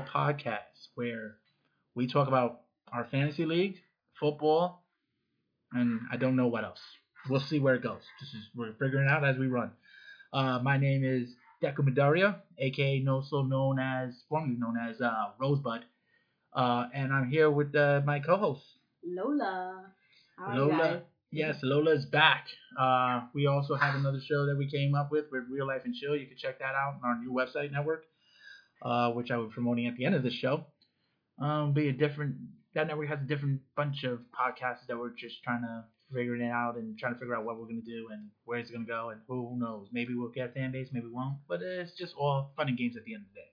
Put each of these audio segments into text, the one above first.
football podcast where we talk about our fantasy league, football, and I don't know what else. We'll see where it goes. This is we're figuring it out as we run. Uh, my name is Deku Midoriya, aka also known as formerly known as uh, Rosebud, uh, and I'm here with uh, my co-host Lola. How are you Lola. Yes, Lola's back. Uh, we also have another show that we came up with with Real Life and Chill. You can check that out on our new website network, uh, which I will be promoting at the end of this show. Um, be a different that network has a different bunch of podcasts that we're just trying to figure it out and trying to figure out what we're gonna do and where it's gonna go and who knows. Maybe we'll get a fan base, maybe we won't. But it's just all fun and games at the end of the day.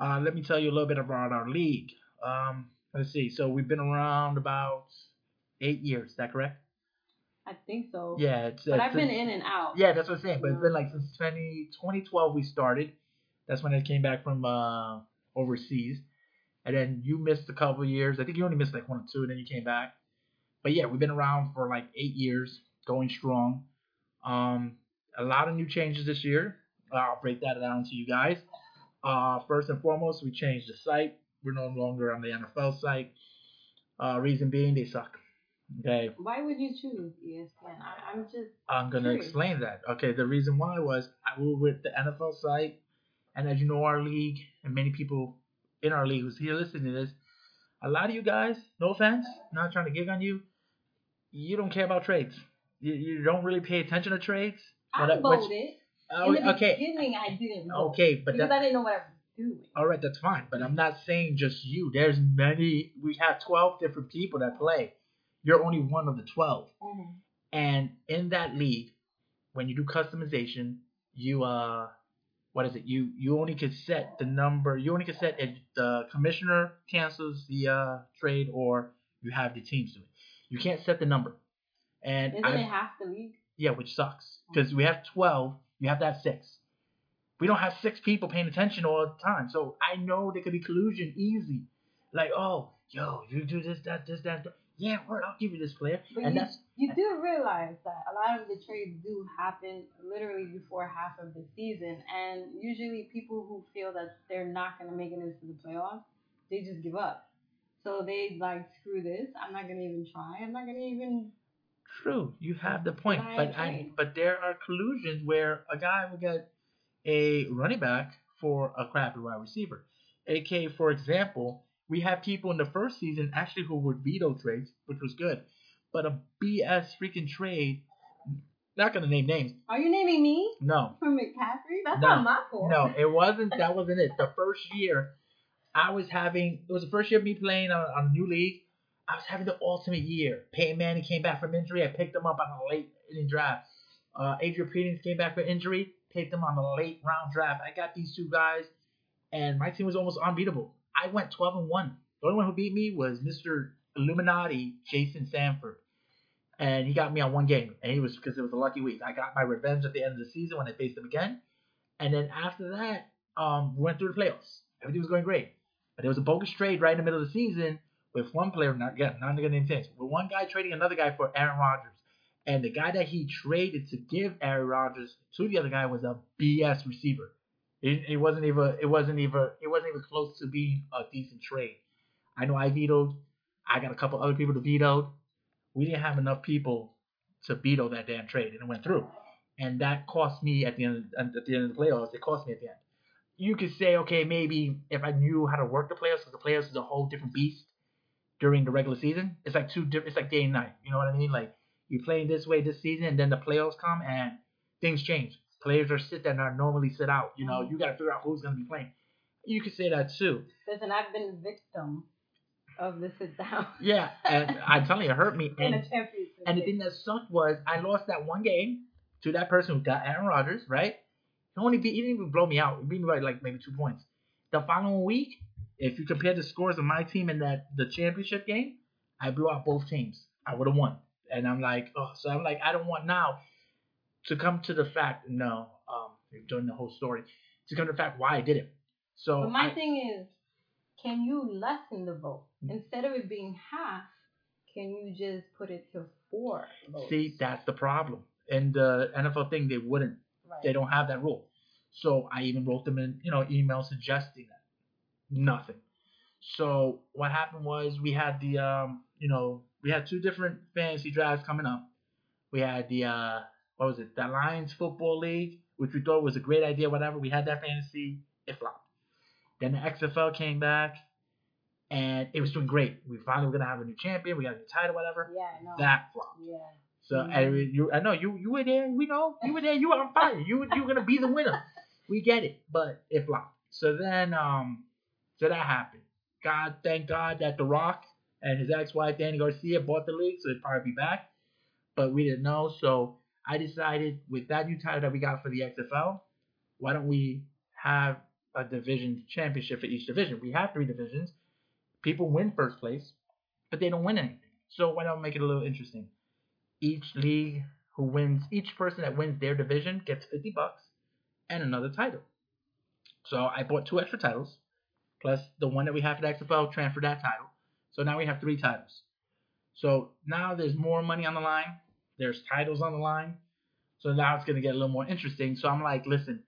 Uh, let me tell you a little bit about our league. Um, let's see. So we've been around about eight years. Is that correct? I think so. Yeah, it's. But uh, I've been in and out. Yeah, that's what I'm saying. But it's been like since 20, 2012 we started. That's when I came back from uh, overseas, and then you missed a couple of years. I think you only missed like one or two, and then you came back. But yeah, we've been around for like eight years, going strong. Um, a lot of new changes this year. I'll break that down to you guys. Uh, first and foremost, we changed the site. We're no longer on the NFL site. Uh, reason being, they suck. Okay, Why would you choose ESPN? I, I'm just. I'm gonna Curious. explain that. Okay, the reason why was I we were with the NFL site, and as you know, our league and many people in our league who's here listening to this, a lot of you guys, no offense, not trying to gig on you, you don't care about trades. You, you don't really pay attention to trades. I But, uh, which- voted. oh, in the okay, beginning, I didn't vote. okay, but because that, I didn't know what I was doing. all right, that's fine. But I'm not saying just you. There's many. We have 12 different people that play. You're only one of the 12. Mhm. And in that league, when you do customization, you uh, what is it? You you only could set the number. You only could set if the commissioner cancels the uh trade or you have the teams do it. You can't set the number. And Isn't I, it half the league? yeah, which sucks because we have twelve. You have to have six. We don't have six people paying attention all the time, so I know there could be collusion easy. Like, oh, yo, you do this, that, this, that. that. Yeah, word, I'll give you this player, But and you, that's you do realize that a lot of the trades do happen literally before half of the season, and usually people who feel that they're not going to make it into the playoffs, they just give up. So they like screw this. I'm not gonna even try. I'm not gonna even. True, you have the point, but I but there are collusions where a guy will get a running back for a crappy wide receiver. AK, for example, we have people in the first season actually who would veto trades, which was good, but a BS freaking trade. Not gonna name names. Are you naming me No, for McCaffrey? That's No. not my fault. no, it wasn't. That wasn't it. The first year, I was having. It was the first year of me playing on, on a new league. I was having the ultimate year. Peyton Manning came back from injury. I picked him up on a late inning draft. Uh, Adrian Peters came back from injury. Picked him on the late round draft. I got these two guys, and my team was almost unbeatable. I went 12 and one. The only one who beat me was Mr. Illuminati, Jason Sanford. And he got me on one game, and he was because it was a lucky week. I got my revenge at the end of the season when I faced him again, and then after that, um, we went through the playoffs. Everything was going great, but there was a bogus trade right in the middle of the season with one player, not again, not gonna name with one guy trading another guy for Aaron Rodgers, and the guy that he traded to give Aaron Rodgers to the other guy was a BS receiver. It, it wasn't even, it wasn't even, it wasn't even close to being a decent trade. I know I vetoed. I got a couple other people to veto. We didn't have enough people to veto that damn trade, and it went through. And that cost me at the end at the end of the playoffs. It cost me at the end. You could say, okay, maybe if I knew how to work the playoffs, because the playoffs is a whole different beast during the regular season. It's like two different. It's like day and night. You know what I mean? Like you're playing this way this season, and then the playoffs come and things change. Players are sit that are normally sit out. You know, you mm-hmm. got to figure out who's gonna be playing. You could say that too. Listen, I've been a victim of the sit down. Yeah, and I'm telling you, it hurt me. And. And the thing that sucked was I lost that one game to that person who got Aaron Rodgers, right? He only beat, he didn't even blow me out. He beat me by like maybe two points. The following week, if you compare the scores of my team and that the championship game, I blew out both teams. I would have won. And I'm like, oh, so I'm like, I don't want now to come to the fact, no, um, during the whole story, to come to the fact why I did it. So But my I- thing is, can you lessen the vote Mm. instead of it being half? Can you just put it to four votes? see that's the problem. And the NFL thing, they wouldn't right. they don't have that rule. So I even wrote them an you know email suggesting that. Nothing. So what happened was we had the um you know we had two different fantasy drafts coming up. We had the uh what was it the Lions Football League, which we thought was a great idea. Whatever we had that fantasy, it flopped. Then the XFL came back, and it was doing great. We finally were gonna have a new champion. We got a new title, whatever. Yeah, I know. That flopped. Yeah. So Mhm. I, you, I know you, you were there. We know you were there. You were on fire. You, you were gonna be the winner. We get it, but it flopped. So then, um, so that happened. God, thank God that The Rock and his ex-wife Dany Garcia bought the league, so they'd probably be back. But we didn't know, so I decided with that new title that we got for the XFL, why don't we have a division championship for each division? We have three divisions. People win first place, but they don't win anything. So why we make it a little interesting? Each league who wins, each person that wins their division gets 50 bucks and another title. So I bought two extra titles, plus the one that we have for the XFL, transferred that title. So now we have three titles. So now there's more money on the line. There's titles on the line. So now it's gonna get a little more interesting. So I'm like, listen,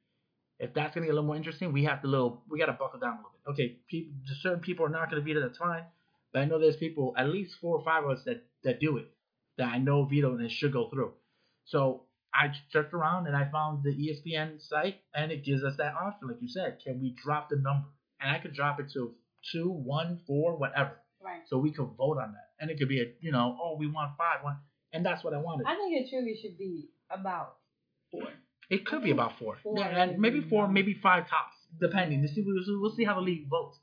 if that's gonna get a little more interesting, we have to little, we gotta buckle down a little bit. Okay, people, certain people are not gonna be there. That's fine. But I know there's people, at least four or five of us that that do it, that I know veto and it should go through. So I searched around and I found the ESPN site and it gives us that option, like you said. Can we drop the number? And I could drop it to two, one, four, whatever. Right. So we could vote on that. And it could be a, you know, oh, we want five, one, and that's what I wanted. I think it truly should be about four. It could be about four. four yeah, and maybe four, maybe five tops, depending. We'll, we'll see how the league votes.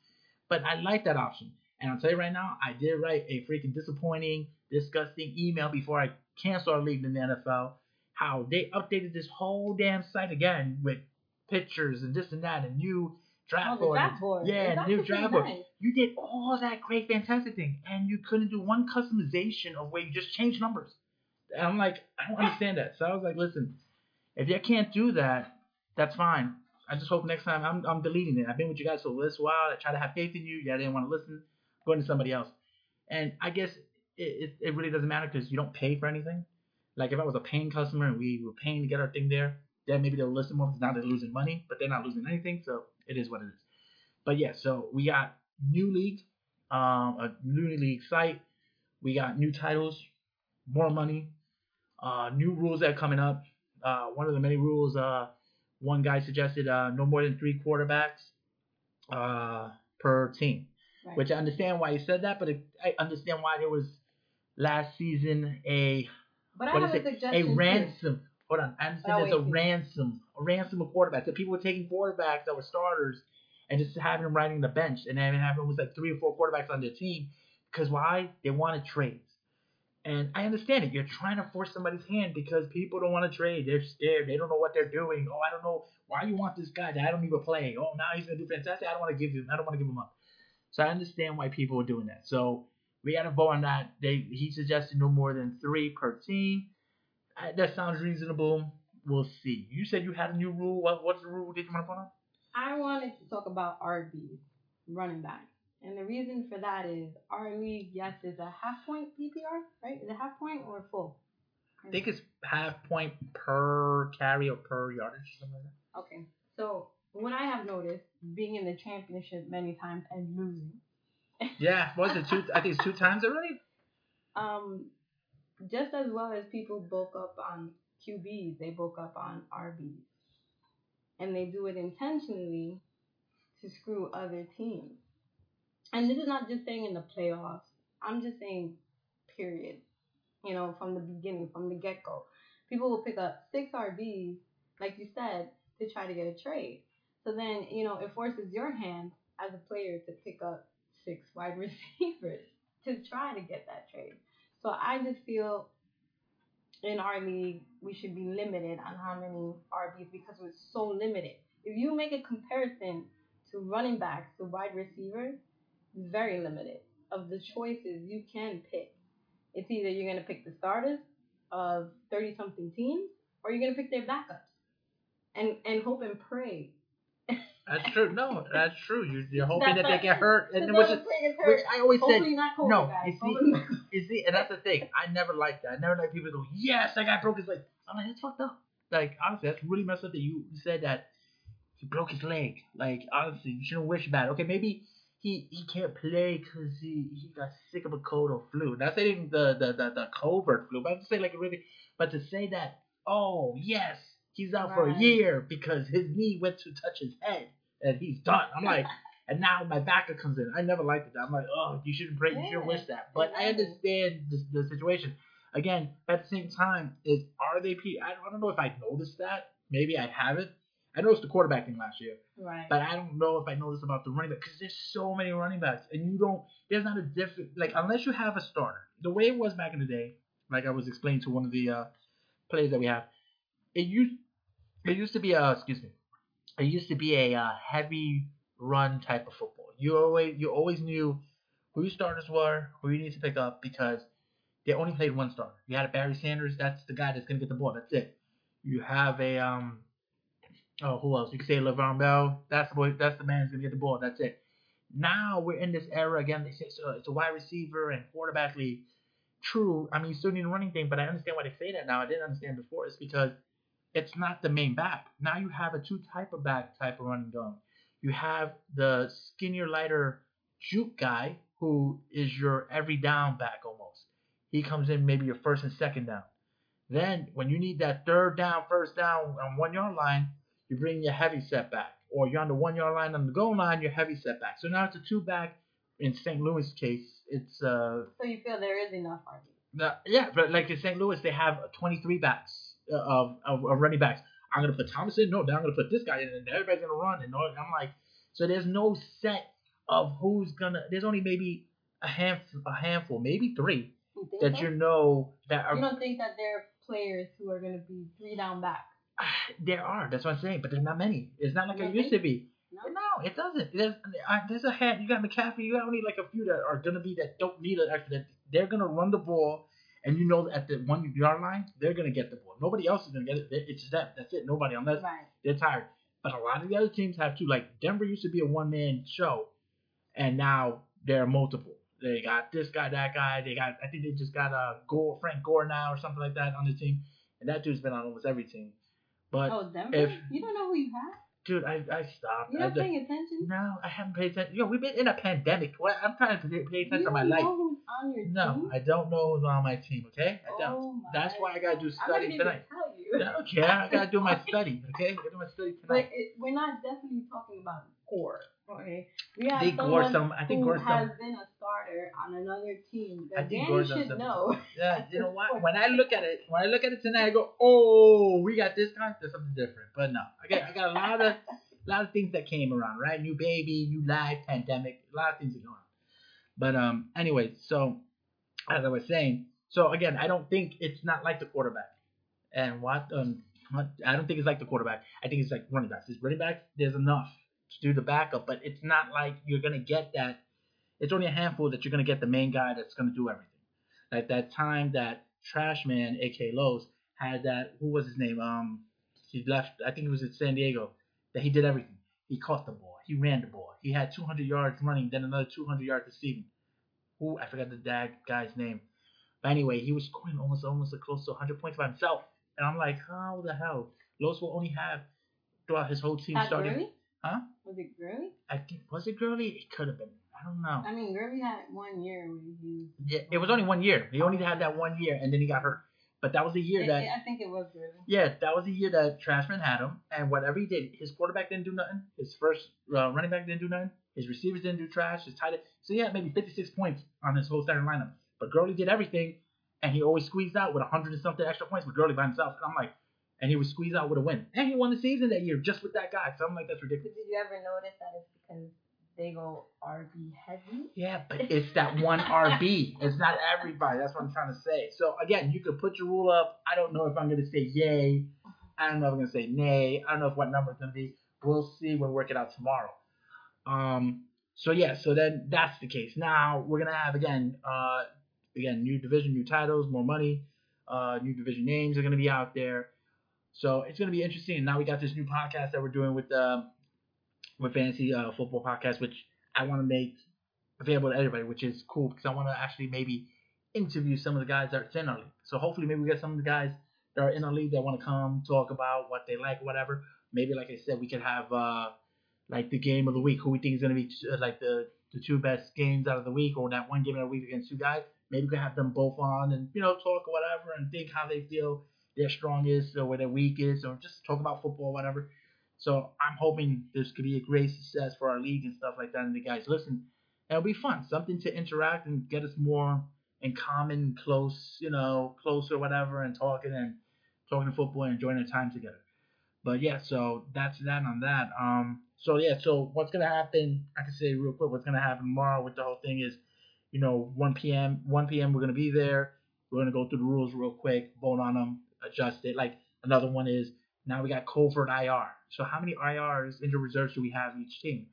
But I like that option. And I'll tell you right now, I did write a freaking disappointing, disgusting email before I canceled our league in the NFL. How they updated this whole damn site again with pictures and this and that and new draft Oh, the draft board. Yeah, It's new draft board. nice. You did all that great, fantastic thing, and you couldn't do one customization of where you just change numbers. And I'm like, I don't understand that. So I was like, listen, if you can't do that, that's fine. I just hope next time I'm, I'm deleting it. I've been with you guys for this while. I try to have faith in you. Yeah, I didn't want to listen. Going to somebody else. And I guess it, it, it really doesn't matter because you don't pay for anything. Like if I was a paying customer and we were paying to get our thing there, then maybe they'll listen more because now they're losing money, but they're not losing anything. So it is what it is. But yeah, so we got new league, um, a new league site. We got new titles, more money, new rules that are coming up. Uh, one of the many rules, uh, one guy suggested uh, no more than three quarterbacks uh, per team, Right. which I understand why he said that, but it, I understand why there was last season a But I have a suggestion A too. ransom. Hold on. I understand Oh, there's a please. ransom. A ransom of quarterbacks. So people were taking quarterbacks that were starters and just having them riding the bench and then having was like three or four quarterbacks on their team. Because why? They wanted trades. And I understand it. You're trying to force somebody's hand because people don't want to trade. They're scared. They don't know what they're doing. Oh, I don't know why you want this guy that I don't even play. Oh, now he's gonna do fantastic. I don't want to give him. I don't want to give him up. So I understand why people are doing that. So we had a vote on that. They he suggested no more than three per team. Uh, that sounds reasonable. We'll see. You said you had a new rule. What what's the rule? Did you want to put on? I wanted to talk about RBs, running backs. And the reason for that is our league, yes, is a half point PPR, right? Is it half point or full? I think it's half point per carry or per yardage, something like that. Okay. So what I have noticed, being in the championship many times and losing, Yeah, was it two? I think it's two times already. um, just as well as people bulk up on QBs, they bulk up on RBs. And they do it intentionally to screw other teams. And this is not just saying in the playoffs. I'm just saying, period. You know, from the beginning, from the get go. People will pick up six RBs, like you said, to try to get a trade. So then, you know, it forces your hand as a player to pick up six wide receivers to try to get that trade. So I just feel in our league we should be limited on how many RBs because we're so limited. If you make a comparison to running backs to wide receivers, very limited of the choices you can pick. It's either you're gonna pick the starters of thirty something teams or you're gonna pick their backups. And and hope and pray. That's true. No, that's true. You, you're hoping That's that they get hurt, and which which. I always said. No, you see, You see, and that's the thing. I never liked that. I never like people go, yes, that guy broke his leg. I'm like, that's fucked up. Like, honestly, that's really messed up that you said that he broke his leg. Like honestly, you shouldn't wish bad. Okay, maybe he he can't play because he he got sick of a cold or flu. Not saying the the the, the COVID flu, but I'm saying like really, but to say that oh yes he's out for a year because his knee went to touch his head and he's done. I'm like. And now my backer comes in. I never liked it. I'm like, oh, you shouldn't pray. You shouldn't wish that. But I understand the, the situation. Again, at the same time, is are they? I don't know if I noticed that. Maybe I haven't. I noticed the quarterback thing last year, Right. but I don't know if I noticed about the running back because there's so many running backs, and you don't. There's not a different like unless you have a starter. The way it was back in the day, like I was explaining to one of the uh, players that we have, it used it used to be a excuse me, it used to be a uh, heavy run type of football. You always you always knew who your starters were, who you need to pick up because they only played one starter. You had a Barry Sanders, that's the guy that's gonna get the ball. That's it. You have a um oh who else? You could say Le'Veon Bell. That's the boy. That's the man who's gonna get the ball. That's it. Now we're in this era again. They say it's a, uh, it's a wide receiver and quarterback league. True. I mean, you still need a running thing, but I understand why they say that now. I didn't understand before. It's because it's not the main back. Now you have a two type of back type of running going. You have the skinnier, lighter juke guy who is your every down back almost. He comes in maybe your first and second down. Then when you need that third down, first down on one yard line, you bring your heavy setback. Or you're on the one yard line on the goal line, your heavy setback. So now it's a two back. In St. Louis case, it's uh So you feel there is enough the, yeah, but like in St. Louis, they have 23 backs uh, of, of, of running backs. I'm gonna put Thomas in. No, then I'm gonna put this guy in, and everybody's gonna run. And I'm like, so there's no set of who's gonna. There's only maybe a handful, a handful, maybe three You think that you know that are. You don't think that there are players who are going to be three down back? there are. That's what I'm saying. But there's not many. It's not like it used to be. No. No, it doesn't. There's there's a hand. You got McCaffrey. You got only like a few that are gonna be that don't need an extra. That they're gonna run the ball, and you know that at the one yard line they're gonna get the ball. Nobody else is gonna get it. It's just that. That's it. Nobody unless Right. they're tired. But a lot of the other teams have too. Like Denver used to be a one man show, and now they're multiple. They got this guy, that guy. They got. I think they just got uh, Gore, Frank Gore now or something like that on the team, and that dude's been on almost every team. But Oh, Denver? if- you don't know who you have? dude, I I stopped. You're not paying attention? no, I haven't paid attention. Yo, we've been in a pandemic. What? I'm trying to pay, pay attention to my life. know who's on your No, team? I don't know who's on my team. Okay, I don't. Oh That's why I gotta do study I'm tonight. Even tell you. I don't care. I gotta do my study. Okay, I gotta do my study But tonight. it, we're not definitely talking about Gore. Okay, we have I think someone. I think who has been a starter on another team I think Danny should know. Yeah, you know what? When I look at it, when I look at it tonight, I go, "Oh, we got this time. There's something different." But no, I got, I got a lot of, a lot of things that came around, right? New baby, new life, pandemic, a lot of things that go on. But um, anyways, so as I was saying, so again, I don't think it's not like the quarterback. And what um, what, I don't think it's like the quarterback. I think it's like running backs. It's running backs. There's enough to do the backup, but it's not like you're gonna get that. It's only a handful that you're gonna get the main guy that's gonna do everything. Like that time that Trash Man, aka Lowe's, had that. Who was his name? Um, he left. I think it was in San Diego. That he did everything. He caught the ball. He ran the ball. He had 200 yards running, then another 200 yards receiving. Who I forgot the dag guy's name. But anyway, he was scoring almost almost close to 100 points by himself. And I'm like, how the hell? Lowe's will only have throughout his whole team starting. Huh? Was it Gurley? I think was it Gurley? It could have been. I don't know. I mean, Gurley had one year where he. Yeah, it was only one year. He only had that one year, and then he got hurt. But that was the year It- that it- I think it was Gurley. yeah, that was the year that Trashman had him, and whatever he did, his quarterback didn't do nothing. His first uh, running back didn't do nothing. His receivers didn't do trash. His tight end, so he had maybe 56 points on his whole starting lineup. But Gurley did everything, and he always squeezed out with 100 and something extra points with Gurley by himself. And I'm like, and he would squeeze out with a win, and he won the season that year just with that guy. So I'm like, that's ridiculous. Did you ever notice that it's because they go RB heavy? Yeah, but it's that one RB. It's not everybody. That's what I'm trying to say. So again, you could put your rule up. I don't know if I'm gonna say yay. I don't know if I'm gonna say nay. I don't know if what number it's gonna be. We'll see when we work it out tomorrow. Um. So yeah. So then that's the case. Now we're gonna have again. Uh. Again, new division, new titles, more money. Uh. New division names are gonna be out there. So it's gonna be interesting. And now we got this new podcast that we're doing with um with fantasy uh, football podcast, which I want to make available to everybody, which is cool because I want to actually maybe interview some of the guys that are in our league. So hopefully maybe we get some of the guys that are in our league that want to come talk about what they like, whatever. maybe like I said, we could have uh like the game of the week, who we think is gonna be uh, like the the two best games out of the week, or that one game of the week against two guys. Maybe we could have them both on and you know talk or whatever and think how they feel their strongest or where their weak is, or just talk about football, whatever. So I'm hoping this could be a great success for our league and stuff like that. And the guys listen, it'll be fun, something to interact and get us more in common, close, you know, closer, whatever, and talking and talking football and enjoying our time together. But yeah, so that's that on that. Um, so yeah, so what's gonna happen? I can say real quick. What's gonna happen tomorrow with the whole thing is, you know, 1 p.m. 1 p.m. We're gonna be there. We're gonna go through the rules real quick, vote on them, adjust it. Like another one is now we got COVID IR. So how many IRs injured reserves do we have each team?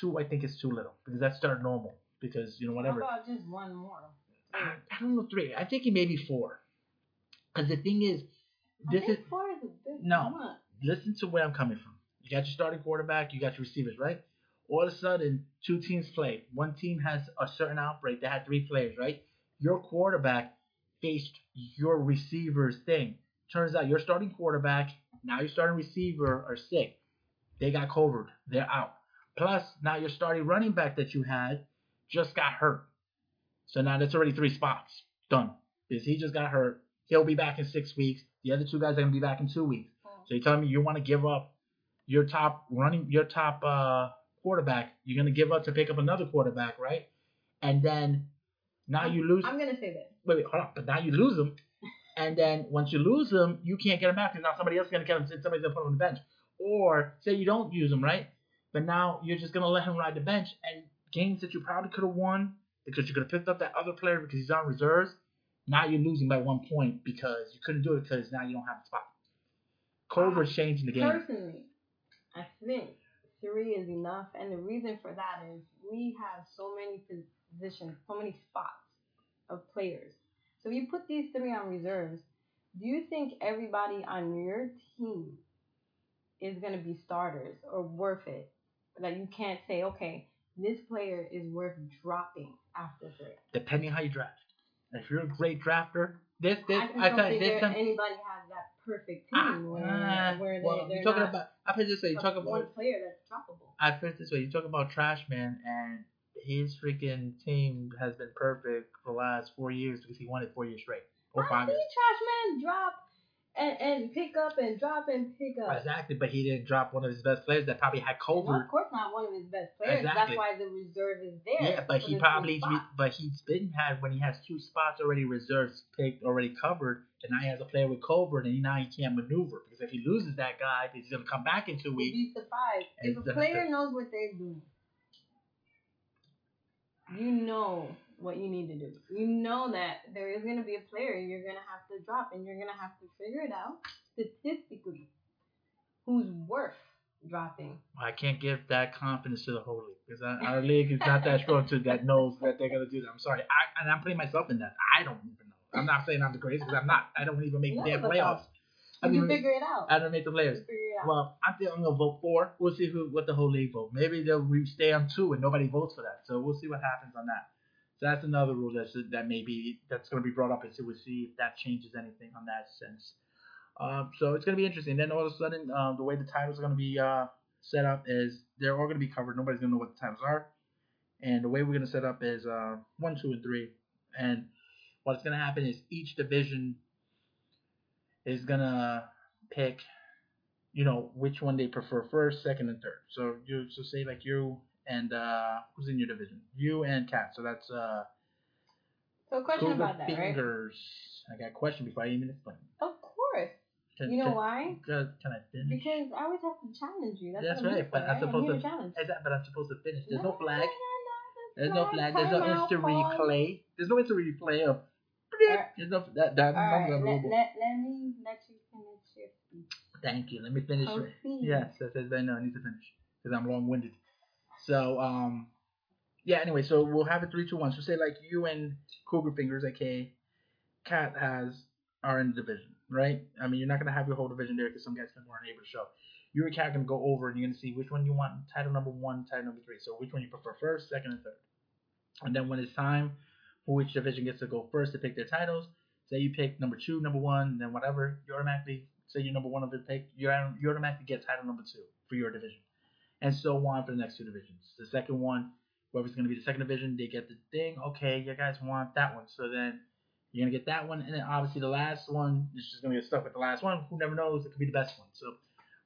Two, I think is too little because that's start normal because you know whatever. How about just one more? I, I don't know three. I think maybe four. Because the thing is, this is four is No. much. listen to where I'm coming from. You got your starting quarterback, you got your receivers, right? All of a sudden, two teams play. One team has a certain outbreak. They had three players, right? Your quarterback faced your receivers thing. Turns out your starting quarterback, now your starting receiver are sick. They got covered. They're out. Plus, now your starting running back that you had just got hurt. So now that's already three spots. Done. Because he just got hurt. He'll be back in six weeks. The other two guys are gonna be back in two weeks. So you're telling me you want to give up your top running, your top uh, quarterback? You're gonna give up to pick up another quarterback, right? And then now you lose. I'm gonna say this. Wait, wait, hold on. But now you lose them, and then once you lose them, you can't get them back because now somebody else is gonna get them. Somebody's gonna put them on the bench. Or say you don't use them, right? But now you're just gonna let him ride the bench, and games that you probably could have won because you could have picked up that other player because he's on reserves. Now you're losing by one point because you couldn't do it because now you don't have the spot. COVID's changing the game. Personally, I think three is enough, and the reason for that is we have so many positions, so many spots of players. So you put these three on reserves, do you think everybody on your team is going to be starters or worth it? That you can't say, okay, this player is worth dropping after three. Depending how you draft. If you're a great drafter, this this I I think this time. anybody has that perfect Ah, team where, ah, where they, well, they're you're talking about. I put this way. You talk about one player that's droppable. I put this way. You talk about Trash Man, and his freaking team has been perfect for the last four years because he won it four years straight or I five see years. trash man drop and, and pick up and drop and pick up. Exactly, but he didn't drop one of his best players that probably had Well, of course not one of his best players. Exactly. That's why the reserve is there. Yeah, but he probably, re- but he's been had when he has two spots already reserved, picked, already covered, and now he has a player with COVID, and he, now he can't maneuver because if he loses that guy, he's gonna come back in two You'd weeks. be surprised if a player knows what they're doing. You know what you need to do. You know that there is going to be a player you're going to have to drop, and you're going to have to figure it out statistically who's worth dropping. I can't give that confidence to the whole league because our league is not that strong to that knows that they're gonna do that. I'm sorry, I, and I'm putting myself in that. I don't even know. I'm not saying I'm the greatest because I'm not. I don't even make the damn of playoffs. I You figure it out. I don't make the players. Well, I think I'm gonna vote for. We'll see who what the whole league vote. Maybe they'll re- stay on two and nobody votes for that. So we'll see what happens on that. So that's another rule that's that maybe that's gonna be brought up and so we'll see if that changes anything on that sense. Um, so it's gonna be interesting. Then all of a sudden, um, the way the titles are gonna be uh, set up is they're all gonna be covered. Nobody's gonna know what the titles are. And the way we're gonna set up is uh, one, two, and three. And what's gonna happen is each division is gonna pick you know which one they prefer first, second, and third. So you so say like you and uh who's in your division? You and Kat. So that's uh so, a question about that, right? fingers. I got a question before I even explain. Of course. Can, You know can, why? Can, can I finish? Because I always have to challenge you. That's, That's right, but I'm right? supposed here to- challenge. Is that? But I'm supposed to finish. There's no No, flag. no, no, There's no flag. There's no instant replay. There's no instant replay of. Alright. There's that that. All right, let, let, let me let you finish your speech. Thank you. Let me finish. it. Yes, that's as I know. I need to finish because I'm long-winded. So, um, yeah. Anyway, so we'll have it three, two, one. So say like you and Cougar Fingers, aka Cat, has are in the division, right? I mean, you're not gonna have your whole division there because some guys weren't able to show. You and Cat gonna go over and you're gonna see which one you want title number one, title number three. So which one you prefer first, second, and third. And then when it's time for which division gets to go first to pick their titles, say you pick number two, number one, then whatever, you automatically say you're number one of the pick, you're you automatically get title number two for your division, and so on for the next two divisions. The second one, whoever's gonna be the second division, they get the thing. Okay, you guys want that one, so then you're gonna get that one, and then obviously the last one is just gonna get stuck with the last one. Who never knows? It could be the best one. So,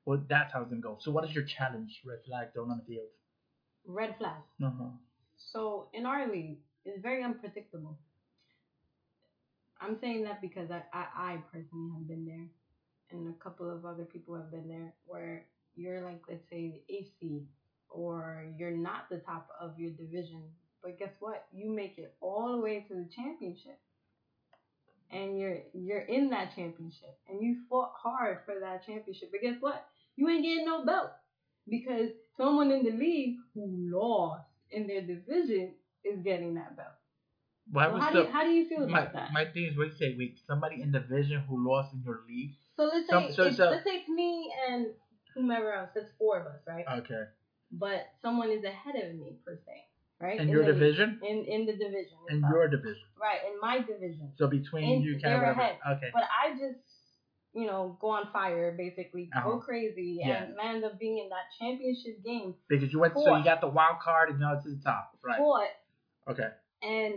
well, that's how it's gonna go. So, what is your challenge? Red flag thrown on the field. Red flag. Uh-huh. So in our league, it's very unpredictable. I'm saying that because I, I, I personally have been there, and a couple of other people have been there, where you're like, let's say, the eighth seed, or you're not the top of your division, but guess what? You make it all the way to the championship, and you're you're in that championship, and you fought hard for that championship, but guess what? You ain't getting no belt because someone in the league who lost in their division is getting that belt. Why So was how, the do you, how do you feel my about that? my thing is what you say? Wait, somebody in the division who lost in your league? so let's some- say so- it's, so- let's say it's me and whomever else. That's four of us, right? Okay. but someone is ahead of me per se, right? In In your the- division? In in the division. In itself. your division. right in my division. So between And you, kind of ahead. Okay. But I just you know go on fire basically, Uh-huh. go crazy, Yeah. and land up being in that championship game. Because you went, so you got the wild card and now it's to the top, right? Fought Okay. and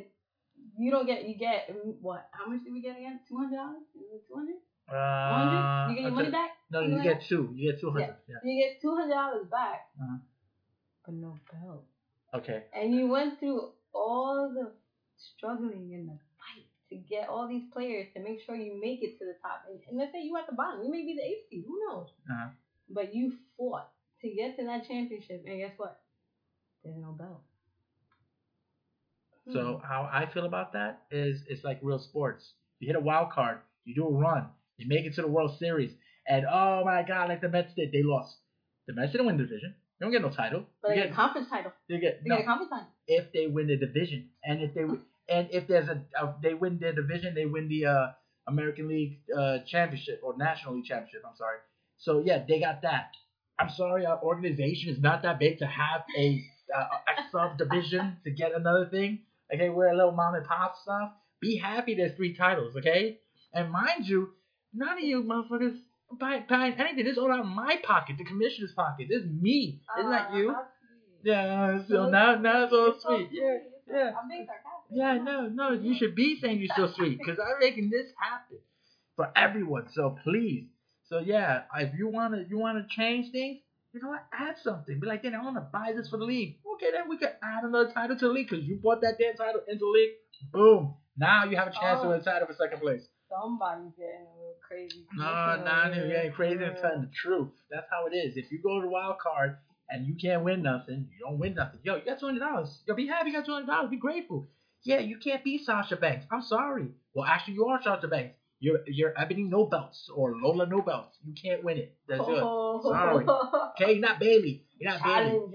you don't get you get what? How much did we get again? Two hundred dollars? Is it two hundred? Uh, You get your okay. money back? No, Something you like get two. You get two hundred. Yeah. You get two hundred dollars back, Uh-huh. but no belt. Okay. And you went through all the struggling and the fight to get all these players to make sure you make it to the top. And, and let's say you at the bottom, you may be the eighth seed, who knows? Uh-huh. But you fought to get to that championship, and guess what? There's no belt. So how I feel about that is it's like real sports. You hit a wild card, you do a run, you make it to the World Series, and oh my God, like the Mets did, they lost. The Mets didn't win the division. They don't get no title. but you they get, get a conference title. you get They no, get a conference title. if they win the division, and if they and if there's a, a they win their division, they win the uh, American League uh, championship or National League championship. I'm sorry. So yeah, they got that. I'm sorry, our organization is not that big to have a uh, a sub division to get another thing. Okay, we're a little mom and pop stuff. Be happy there's three titles, okay? And mind you, none of you motherfuckers buy, buying anything. This is all out of my pocket, the commissioner's pocket. This is me. Isn't that you? Yeah, so now now it's all sweet. Yeah, yeah. I'm being sarcastic. yeah, no, no, you should be saying you're so sweet because I'm making this happen for everyone. So please, so yeah, if you wanna you wanna change things, you know what? Add something. Be like, then I wanna buy this for the league. Okay, then we can add another title to the league because you bought that damn title into the league. Boom. Now you have a chance to Oh. win a title for second place. Somebody's getting a little crazy. No, Listen nah, over you here. ain't crazy. I'm telling the truth. That's how it is. If you go to the wild card and you can't win nothing, you don't win nothing. Yo, you got two hundred dollars. Yo, be happy you got two hundred dollars. Be grateful. Yeah, you can't be Sasha Banks. I'm sorry. Well, actually, you are Sasha Banks. You're you're Ebony No Belts or Lola No Belts. You can't win it. That's it. Oh. Sorry. Okay, you're not Bayley. You're not Bayley. Challenge.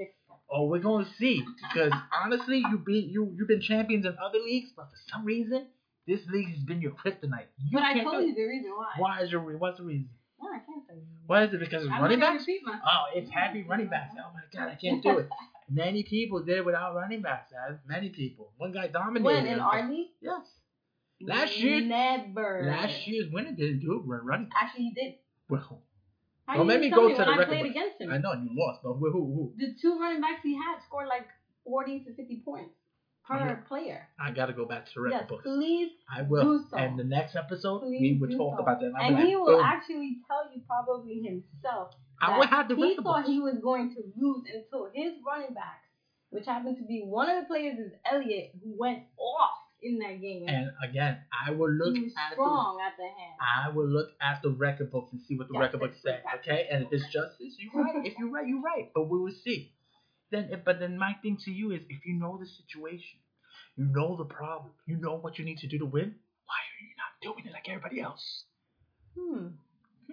Oh, we're gonna see. Because honestly, you be you you've been champions in other leagues, but for some reason, this league has been your kryptonite. You But I told you the reason why. Why is your what's the reason? No, I can't tell you. Why is it because of running backs? Oh, it's heavy running backs. Oh my god, I can't do it. Many people did it without running backs. Ab. Many people. One guy dominated. When in our league? Yes. Last year- Never. Last year's winner didn't do it run running. Actually, he did. Well, How Well, do you let me go to the I record played book. against him? I know you lost, but who? who? The two running backs he had scored like 40 to 50 points per Yeah. player. I gotta go back to the record Yes, books. please. I will. do so. And the next episode, we Please will talk so. about that. And gonna- he will boom. actually tell you probably himself. I that have the He thought he was going to lose until his running backs, which happened to be one of the players is Elliott, who went off in that game. And again, I will look at the strong at the hand. I will look at the record books and see what the record books say. Okay, and if it's justice, you're right. If you're right, you're right. But we will see. Then, but then my thing to you is, if you know the situation, you know the problem, you know what you need to do to win. Why are you not doing it like everybody else? Hmm,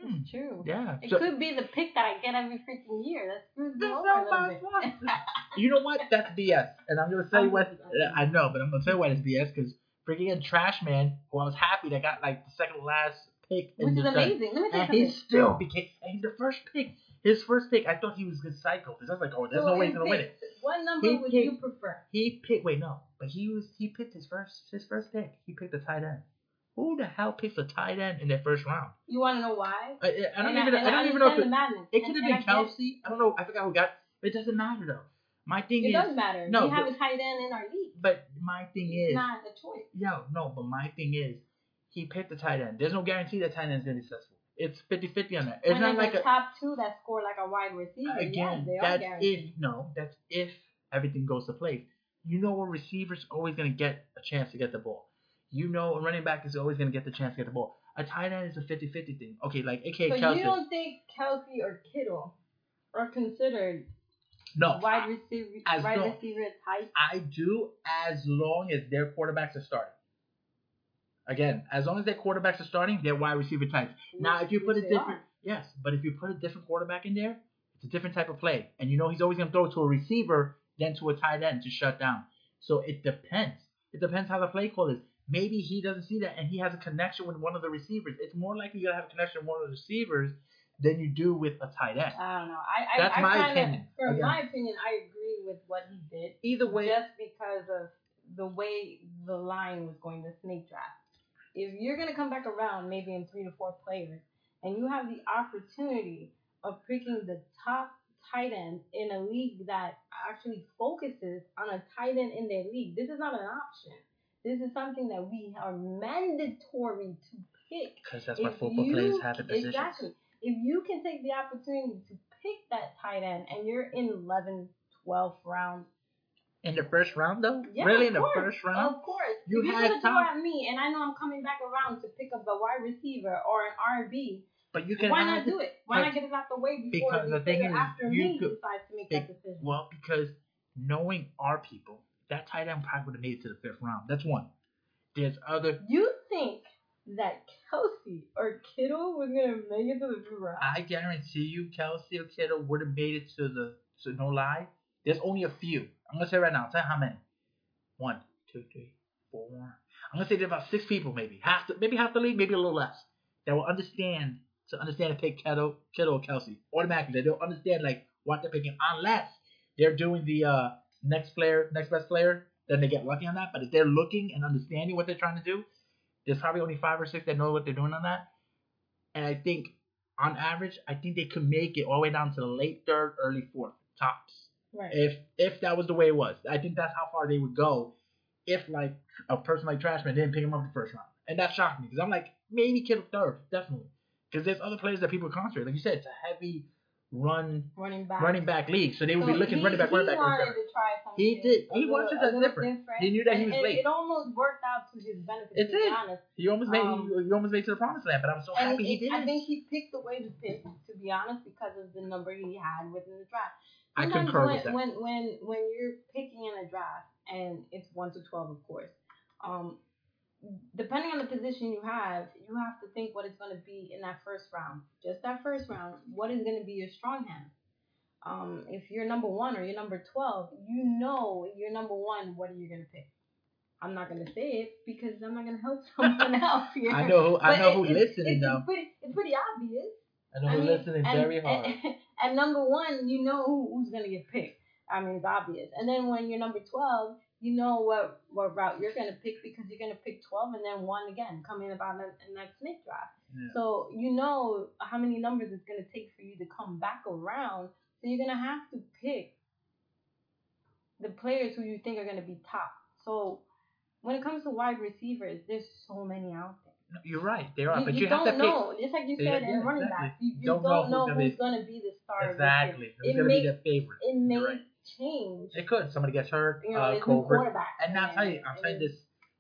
Hmm. true. Yeah. It So- could be the pick that I get every freaking year. That screws me That's over not a little bit. you know what? That's BS. And I'm gonna tell you what. I know, but I'm gonna tell you why it's BS because freaking a Trash Man, who I was happy that got like the second last pick, in Which is amazing. Let me tell you and he still became and he's the first pick. His first pick, I thought he was good cycle because I was like, oh, there's So no way he's gonna win it. What number He would picked- you prefer? He picked. Wait, no, but he was he picked his first his first pick. He picked the tight end. Who the hell picks a tight end in their first round? You want to know why? I, I I don't And even. and I, don't even know if it, it could have I been Kelce. I don't know. I forgot who got. It doesn't matter though. My thing It is. It does matter. no, we have but- a tight end in our league. But my thing It's is. not a choice. Yo, no, but my thing is, he picked the tight end. There's no guarantee that tight end is gonna be successful. It's 50-50 on that. It's and not then like the a top two that score like a wide receiver. again. yes, that's if no, that's if everything goes to place. You know, a receiver's always gonna get a chance to get the ball. You know, a running back is always gonna get the chance to get the ball. A tight end is a 50-50 thing. Okay, like AK So Kelce. you don't think Kelce or Kittle are considered no, wide receiver, As wide long- receiver type? I do as long as their quarterbacks are starting. Again, as long as their quarterbacks are starting, they're wide receiver types. Now, if you put a different, are. yes, but if you put a different quarterback in there, it's a different type of play, and you know he's always gonna throw to a receiver than to a tight end to shut down. So it depends. It depends how the play call is. Maybe he doesn't see that, and he has a connection with one of the receivers. It's more likely you're gonna have a connection with one of the receivers than you do with a tight end. I don't know. I, I, That's I my kinda, opinion. For Again. my opinion, I agree with what he did. Either way, just because of the way the line was going to snake draft. If you're gonna come back around, maybe in three to four players, and you have the opportunity of picking the top tight end in a league that actually focuses on a tight end in their league, this is not an option. This is something that we are mandatory to pick. because that's what If football you- players have in positions. Exactly. If you can take the opportunity to pick that tight end and you're in 11, 12th round, In the first round, though, yeah, really in the course, first round, Of course. you if had throw time. at me and I know I'm coming back around to pick up a wide receiver or an RB, but you can why not do it? Why not get it out the way before because the the thing is, after you me could- decides to make Be- that decision? Well, because knowing our people, that tight end probably would have made it to the fifth round. That's one. There's other. you think that Kelce or Kittle was gonna make it to the fifth round? I guarantee you, Kelce or Kittle would have made it to the. So no lie, there's only a few. I'm gonna say right now. Tell you how many. One, two, three, four. I'm gonna say there's about six people, maybe half, the, maybe half the league, maybe a little less, that will understand to understand and pick Kittle, Kittle or Kelce automatically. They don't understand like what they're picking unless they're doing the uh, next player, next best player. Then they get lucky on that. But if they're looking and understanding what they're trying to do, there's probably only five or six that know what they're doing on that. And I think, on average, I think they could make it all the way down to the late third, early fourth tops. right. If if that was the way it was, I think that's how far they would go. If like a person like Trashman didn't pick him up the first round, and that shocked me because I'm like maybe Kittle third, definitely, because there's other players that people concentrate. Like you said, it's a heavy run running back. running back league, so they would be looking he, running back, running he back, wanted running back. to try something. He did. He little- wanted a something little different. He knew that he was it, late. It almost worked out to his benefit. It did. He almost made Um, he, he almost made to the promised land, but I'm so And happy he did. I think he picked the way to pick, to be honest, because of the number he had within the draft. I Sometimes concur when, with that. When when when you're picking in a draft, and it's one to twelve, of course. Um, depending on the position you have, you have to think what it's going to be in that first round. Just that first round, what is going to be your strong hand? Um, if you're number one or you're number twelve, you know you're number one. What are you going to pick? I'm not going to say it because I'm not going to help someone else here. I know who I But know it- who's it's- listening it's, though. It's pretty, it's pretty obvious. I know I who's mean, listening and, very hard. And, and number one, you know who, who's gonna get picked. I mean, it's obvious. And then when you're number twelve, you know what what route you're gonna pick because you're gonna pick twelve and then one again coming about in, in that snake draft. Yeah. So you know how many numbers it's gonna take for you to come back around. So you're gonna have to pick the players who you think are gonna be top. So when it comes to wide receivers, there's so many out there. No, You're right, there are, You, but you you, have don't to pick. know. Just like you Yeah, said in yeah, running exactly. back, you, you Don't don't, know who's who's going to be the star. Exactly. Who's It gonna be the favorite? It may right. Change. It could. Somebody gets hurt. You know, uh, COVID. And now I'll tell you, I'm you, this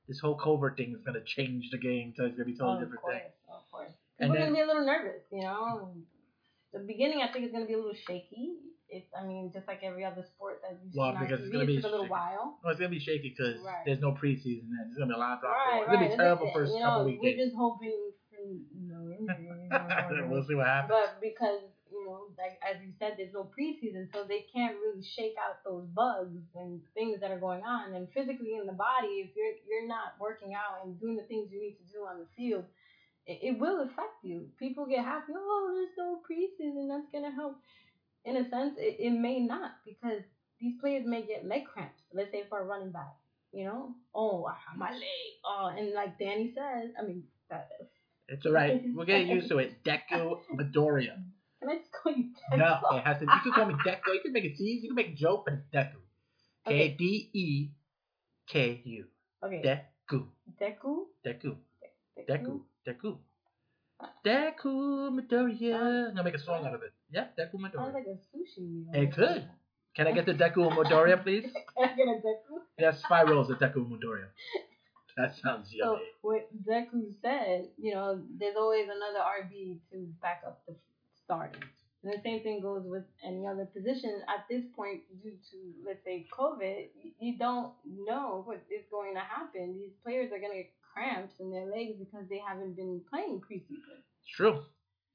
this whole COVID thing is gonna change the game. So it's gonna be a Oh, totally of different course, thing. of course. And People are gonna be a little nervous, you know. The beginning, I think, is gonna be a little shaky. It's, I mean, just like every other sport that you've Well, seen on because it's gonna be took a little while. Well, it's gonna be shaky because Right. there's no preseason and there's gonna be a lot of drop Right, It's gonna be terrible first you know, couple weeks. We're just hoping for no injuries. we'll see what happens. But because you like as you said, there's no preseason, so they can't really shake out those bugs and things that are going on. And physically in the body, if you're you're not working out and doing the things you need to do on the field, it, it will affect you. People get happy, oh, there's no preseason, that's gonna help. In a sense, it, it may not because these players may get leg cramps. Let's say for a running back, You know, oh my leg. Oh, and like Danny says, I mean that. It's alright. We're getting used to it. Deku Midoriya. Can I just call you Deku? No, it has to. You can call me Deku. You can make it tease. You can make a joke, but it's Deku. K Okay. D E K U. Okay. Deku. Deku. Deku. Deku. Deku. Deku ah. Midoriya. I'm gonna make a song out of it. Yeah, Deku Sounds like a sushi meal. It could. Can I get the Deku Midoriya, please? Can I get a Deku? Yes, five rolls of Deku Midoriya. That sounds yummy. So what Deku said, you know, there's always another RB to back up the starters. And the same thing goes with any other position. At this point, due to let's say COVID, you, don't know what is going to happen. These players are going to get cramps in their legs because they haven't been playing preseason. It's true,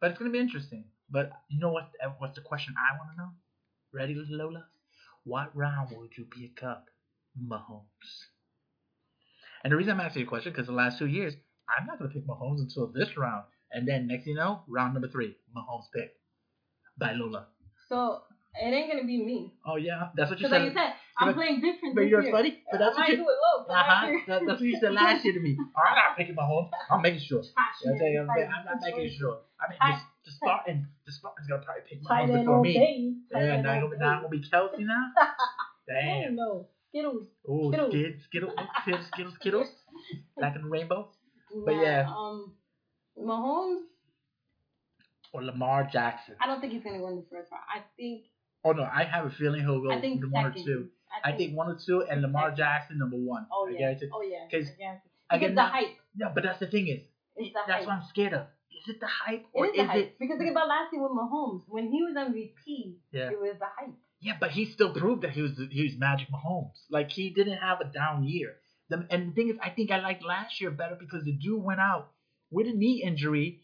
but it's gonna be interesting. But you know what? uh, What's the question I want to know? Ready, Lola? What round would you pick up, Mahomes? And the reason I'm asking you a question because the last two years I'm not gonna pick Mahomes until this round, and then next you know, round number three, Mahomes pick by Lola. So it ain't to be me. Oh yeah, that's what you said. like you said, I'm but- playing different. but you're year. funny. But that's I what you. do it low. but Uh huh. I might- That, that's what you said last year to me. Oh, I'm not picking Mahomes. I'm making sure. Gosh, I'm, saying, I'm, I'm not making sure. I mean, Tight- the, the Spartan, the Spartan's gonna probably pick Mahomes end before me. Yeah, now gonna, now gonna be Kelce now. Damn. no, Skittles. Oh, Skittles. Skittles, Skittles, Skittles, Skittles, Skittles, black and rainbow, But yeah. Um, Mahomes, or Lamar Jackson. I don't think he's gonna win the first round. I think. Oh no, I have a feeling he'll go I think one or second. two. I think one or two, and Lamar Second. Jackson number one. Oh I yeah. Oh yeah. I. I Because get the hype. Yeah, but that's the thing is, the that's hype. what I'm scared of. Is it the hype It or is the is hype. it? Because think about last year with Mahomes. When he was MVP, Yeah. it was the hype. Yeah, but he still proved that he was he was Magic Mahomes. Like he didn't have a down year. The, and the thing is, I think I liked last year better because the dude went out with a knee injury.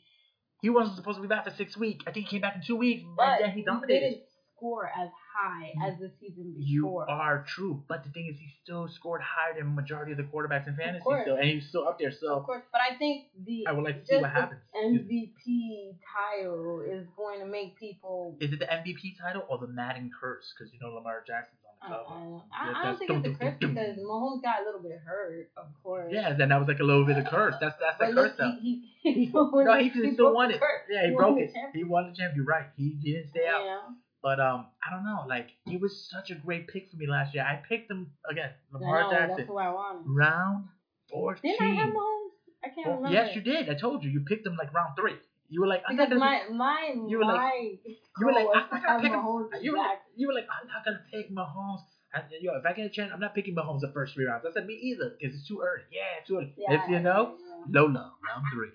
He wasn't supposed to be back for six weeks. I think he came back in two weeks, But he dominated. didn't score as high as the season before. You are true, but the thing is, he still scored higher than majority of the quarterbacks in fantasy, still, and he's still up there. So of course, but I think the I would like to see what happens. MVP title is going to make people. Is it the MVP title or the Madden curse? Because you know Lamar Jackson's on I, the I, don't- I, I don't think it's a curse because. Mahomes got a little bit hurt, of course. Yeah, then that was like a little bit of curse. That's that's the curse though. he, he, he, No, he, he still won it. Yeah, he broke it. He won the champion. You're right. He, didn't stay out. Yeah. But um, I don't know. Like he was such a great pick for me last year. I picked him again, Lamar know, Jackson, that's who I wanted. round fourteen. Didn't I have Mahomes? I can't Oh, remember. yes, you did. I told you. You picked him like round three. You were like, I'm not Because my my You were like- you were like, I'm not pick. Mahomes You were like, you were like, I'm not gonna pick Mahomes. And, yo, if I get a chance, I'm not picking Mahomes the first three rounds. I said me either because it's too early. Yeah, too early. Yeah, if you know, yeah. Lola, round three,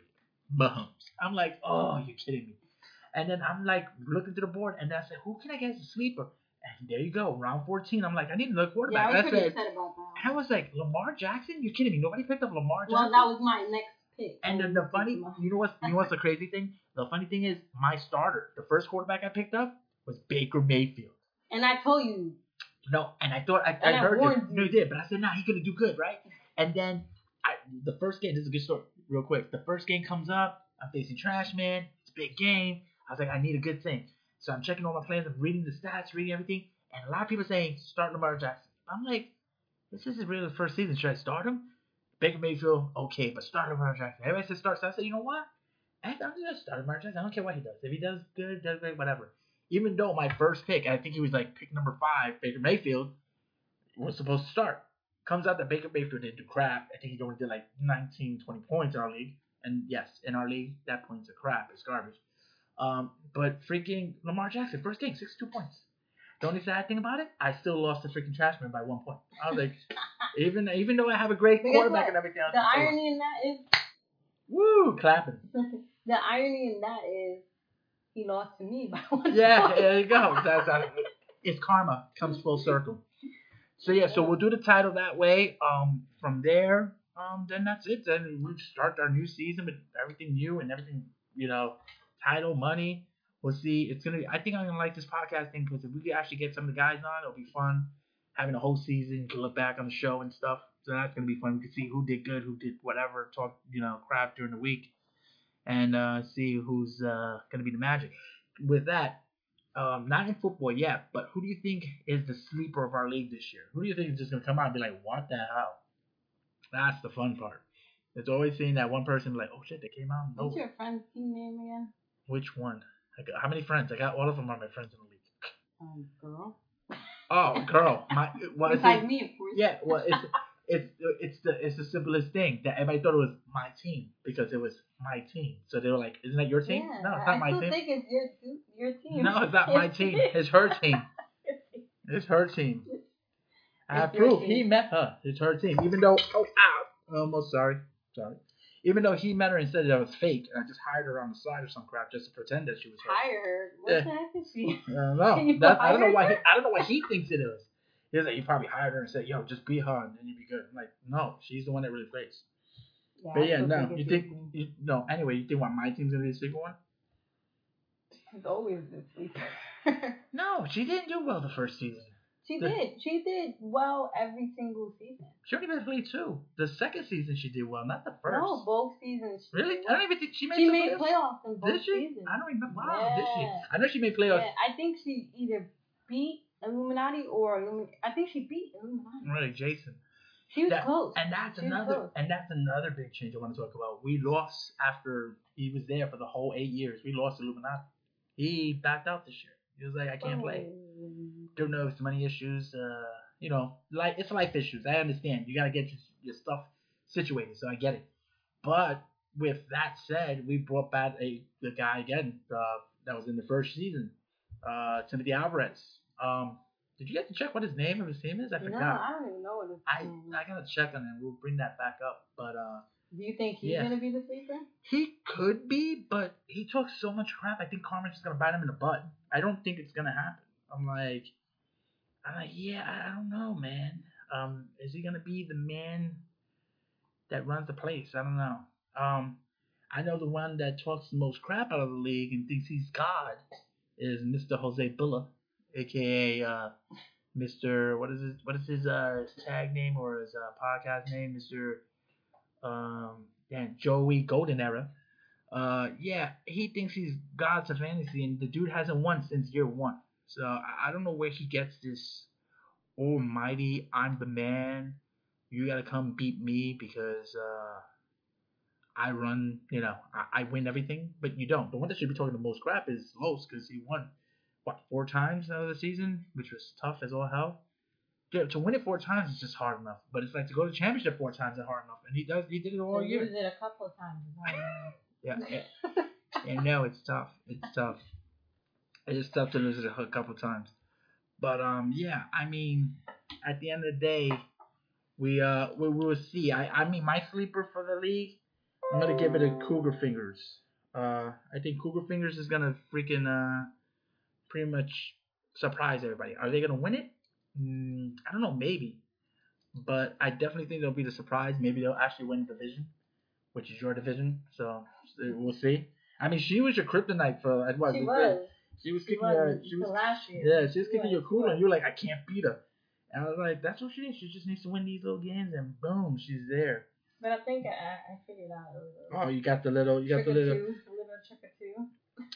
Mahomes. I'm like, oh, you're kidding me. And then I'm like looking to the board, and I said, who can I get as a sleeper? And there you go, round 14. I'm like, I need another Yeah, quarterback. I was I pretty said, upset about that. and I was like, Lamar Jackson? You're kidding me? Nobody picked up Lamar Jackson. Well, that was my next pick. and then the funny, you know what? you know what's the crazy thing? The funny thing is, my starter, the first quarterback I picked up was Baker Mayfield. And I told you, No, and I thought I, I I heard you. you. No, you did, but I said, nah, he's gonna do good, right? And then I, the first game. This is a good story, real quick. The first game comes up. I'm facing Trash Man. It's a big game. I was like, I need a good thing. So I'm checking all my plans. I'm reading the stats, reading everything, and a lot of people saying start Lamar Jackson. I'm like, this isn't really the first season. Should I start him? Baker Mayfield, okay, but start Lamar Jackson. Everybody said start. So I said, you know what? I'm just start Lamar Jackson. I don't care what he does. If he does good, does great, whatever even though my first pick, I think he was like pick number five, Baker Mayfield, was supposed to start. Comes out that Baker Mayfield didn't do crap. I think he only did like 19, 20 points in our league. And yes, in our league, that points are crap. It's garbage. Um, but freaking Lamar Jackson, first game, 62 points. The only sad thing about it, I still lost to freaking Trashman by one point. I was like, even even though I have a great But quarterback and everything else, the irony in that is, woo, clapping. the irony in that is, he lost to me by one. Yeah, point. Yeah, there you go. That's, that's, it's karma comes full circle. So yeah, so we'll do the title that way. Um, from there, um, then that's it. Then we start our new season with everything new and everything, you know, title, money. We'll see. It's gonna. Be, I think I'm gonna like this podcast thing because if we could actually get some of the guys on, it'll be fun. Having a whole season, you can look back on the show and stuff. So that's gonna be fun. We can see who did good, who did whatever, talk, you know, crap during the week, and uh, see who's uh, gonna be the magic. With that, um, not in football yet, but who do you think is the sleeper of our league this year? Who do you think is just gonna come out and be like, what the hell? That's the fun part. It's always seeing that one person like, oh shit, they came out. No, What's your friend's team name again? which one? I got, how many friends? I got all of them are my friends in the league. Um, girl. Oh, girl, my well, Besides me, of course. yeah, well, it's it's it's the it's the simplest thing that everybody thought it was my team because it was my team. So they were like, "Isn't that your team?" Yeah, no, it's I not my still team. think it's your your team. No, it's not my team. It's her team. It's her team. I have It's your proof. He met her. It's her team. Even though, oh, ow, almost sorry, sorry. Even though he met her and said that it was fake, and I just hired her on the side or some crap just to pretend that she was her. Hire her. What Yeah. the heck is she? I don't know. That, I don't know hired why. He. I don't know why he thinks it is. He was like, you probably hired her and said, "Yo, just be her, and then you'd be good." I'm like, no, she's the one that really plays. Yeah, But yeah, no, you think you, no. Anyway, you think what my team's gonna be the secret one? It's always the sleeper. No, she didn't do well the first season. She did. She did well every single season. She only made played two. The second season she did well, not the first. No, both seasons. Really? I don't even think she made. She the made playoffs. in both Did she? seasons. I don't remember. Wow, did she? I know she made playoffs. Yeah, I think she either beat Illuminati or Illuminati. I think she beat Illuminati. Really, Jason. She was That- close. And that's She another close. and that's another big change I want to talk about. We lost after he was there for the whole eight years. We lost Illuminati. He backed out this year. He was like, I can't play. Oh. Don't know if it's money issues. Uh, you know, like it's life issues. I understand. You gotta get your, your stuff situated, so I get it. But with that said, we brought back a the guy again uh, that was in the first season, uh, Timothy Alvarez. Um, did you get to check what his name of his team is? I forgot. No. I don't even know what it's. I I gotta check on it. We'll bring that back up. But uh, Do you think he's yeah. gonna be the sleeper? he could be, but he talks so much crap. I think Carmen's just gonna bite him in the butt. I don't think it's gonna happen. I'm like, I'm like, yeah, I don't know, man. Um, is he gonna be the man that runs the place? I don't know. Um, I know the one that talks the most crap out of the league and thinks he's God is Mr. Jose Billa, aka uh, Mr. What is his What is his uh tag name or his uh, podcast name? Mr. Um, damn, Joey Golden Era. Uh, yeah, he thinks he's God to fantasy, and the dude hasn't won since year one. So I, I don't know where he gets this almighty I'm the man. You gotta come beat me because uh, I run, you know, I, I win everything, but you don't. The one that should be talking the most crap is Los because he won what four times out of the season, which was tough as all hell. Yeah, to win it four times is just hard enough, but it's like to go to the championship four times is hard enough, and he does. He did it all To year. lose it a couple of times. Yeah, yeah. and no, it's tough. It's tough. It's just tough to lose it a couple of times. But um, yeah. I mean, at the end of the day, we uh we we will see. I I mean, my sleeper for the league, I'm gonna give it a Cougar Fingers. Uh, I think Cougar Fingers is gonna freaking uh pretty much surprise everybody. Are they gonna win it? Mm, I don't know, maybe. But I definitely think they'll be the surprise. Maybe they'll actually win the division, which is your division. So we'll see. I mean, she was your kryptonite for what? She was. said- She was She kicking was. your. She was. last year. Yeah, she was kicking was, your she cool, and you were like, I can't beat her. And I was like, that's what she needs. She just needs to win these little games, and boom, she's there. But I think I, I figured out. It was a Oh, you got the little, you got the little, two, little trick or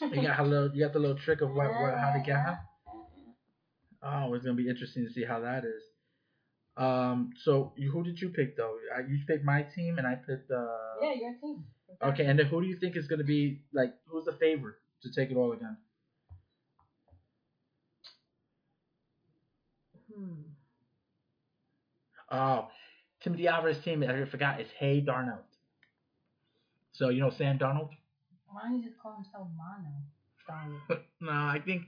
two. you got her little, you got the little trick of what, what how to get her. Oh, it's gonna be interesting to see how that is. Um, so you, who did you pick though? I, you picked my team, and I picked. Uh, Yeah, your team. Okay, and then who do you think is gonna be like? Who's the favorite to take it all again? Hmm. Oh, Timothy Alvarez team. I forgot. It's Hey Darnold. So you know Sam Darnold. Why don't you just call himself Mono? No, I think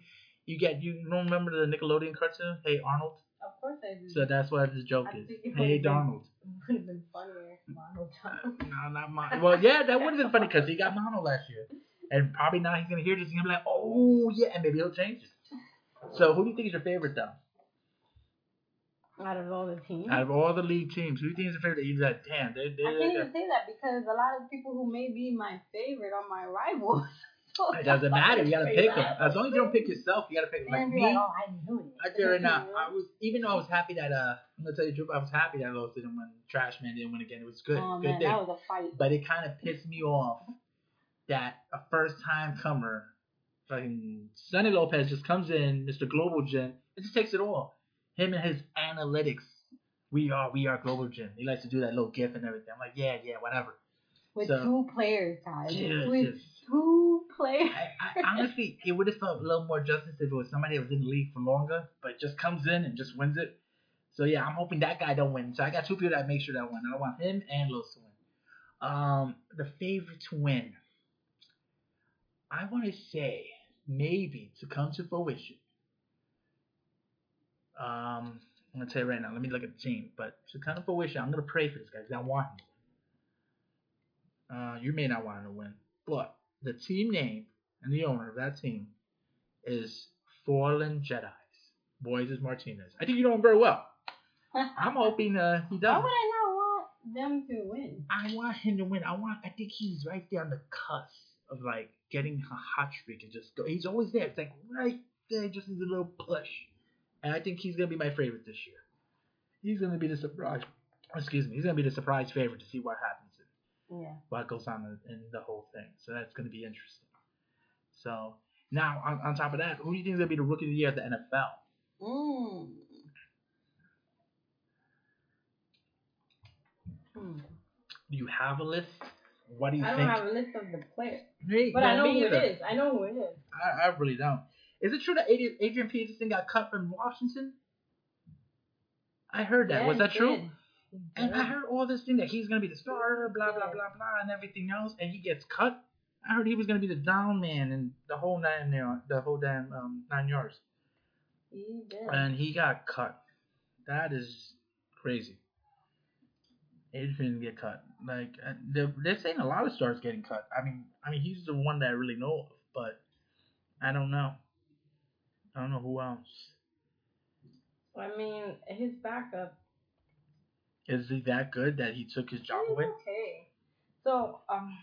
you get you don't remember the Nickelodeon cartoon, Hey Arnold. Of course I do. So that's what the joke I is. Hey would've been- Darnold. would have been funnier if Mono Darnold. Uh, no, not mine. Well, yeah, that would have been funny because he got mono last year, and probably now he's gonna hear this and he'll be like, oh yeah, and maybe he'll change it. So who do you think is your favorite though? Out of all the teams. Out of all the league teams, who do you think is your favorite? He's like, damn, they, they, I can't even say that because a lot of people who may be my favorite are my rivals. It doesn't matter. You gotta pick them. As long as you don't pick yourself, you gotta pick them. Like me, like, oh, I knew it. I right now, I was even though I was happy that uh, I'm gonna tell you the truth, I was happy that Los didn't win. Trash Man didn't win again. It was good, oh good man, thing. that was a fight. But it kind of pissed me off that a first time comer, fucking Sonny Lopez, just comes in, Mr. Global Gym, and just takes it all. Him and his analytics We are we are Global Gym. He likes to do that little gif and everything. I'm like, yeah, yeah, whatever. With So- two players, guys. Yeah, With two players. I, I, honestly, it would have felt a little more justice if it was somebody that was in the league for longer, but just comes in and just wins it. So yeah, I'm hoping that guy don't win. So I got two people that make sure that win. I want him and Los to win. Um, the favorite to win. I want to say maybe to come to fruition. Um, I'm gonna tell you right now. Let me look at the team, but to come to fruition, I'm gonna pray for this guy because I want him. Uh, you may not want him to win, but the team name and the owner of that team is Fallen Jedi's. Moises Martinez. I think you know him very well. I'm hoping uh, he Why does. would I not want them to win? I want him to win. I want. I think he's right there on the cusp of like getting a hot streak and just go. He's always there. It's like right there. Just needs a little push. And I think he's gonna be my favorite this year. He's gonna be the surprise. Excuse me. He's gonna be the surprise favorite to see what happens Yeah. what goes on in, the whole thing. So that's gonna be interesting. So now on, on top of that, who do you think is gonna be the rookie of the year at the NFL? Mm. Hmm. Do you have a list? What do you I don't have a list of the players, but I know who either. it is. I know who it is. I, I really don't. Is it true that Adrian, Adrian Peterson got cut from Washington? I heard that. Yeah, Was that true? did. And I heard all this thing that he's gonna be the starter, blah blah blah blah, and everything else, and he gets cut. I heard he was gonna be the down man and the whole nine yard, the whole damn um, nine yards, He did. and he got cut. That is crazy. Adrian get cut. Like uh, they're, they're saying a lot of stars getting cut. I mean, I mean he's the one that I really know of, but I don't know. I don't know who else. I mean, his backup. Is he that good that he took his job he's away? okay. So, um,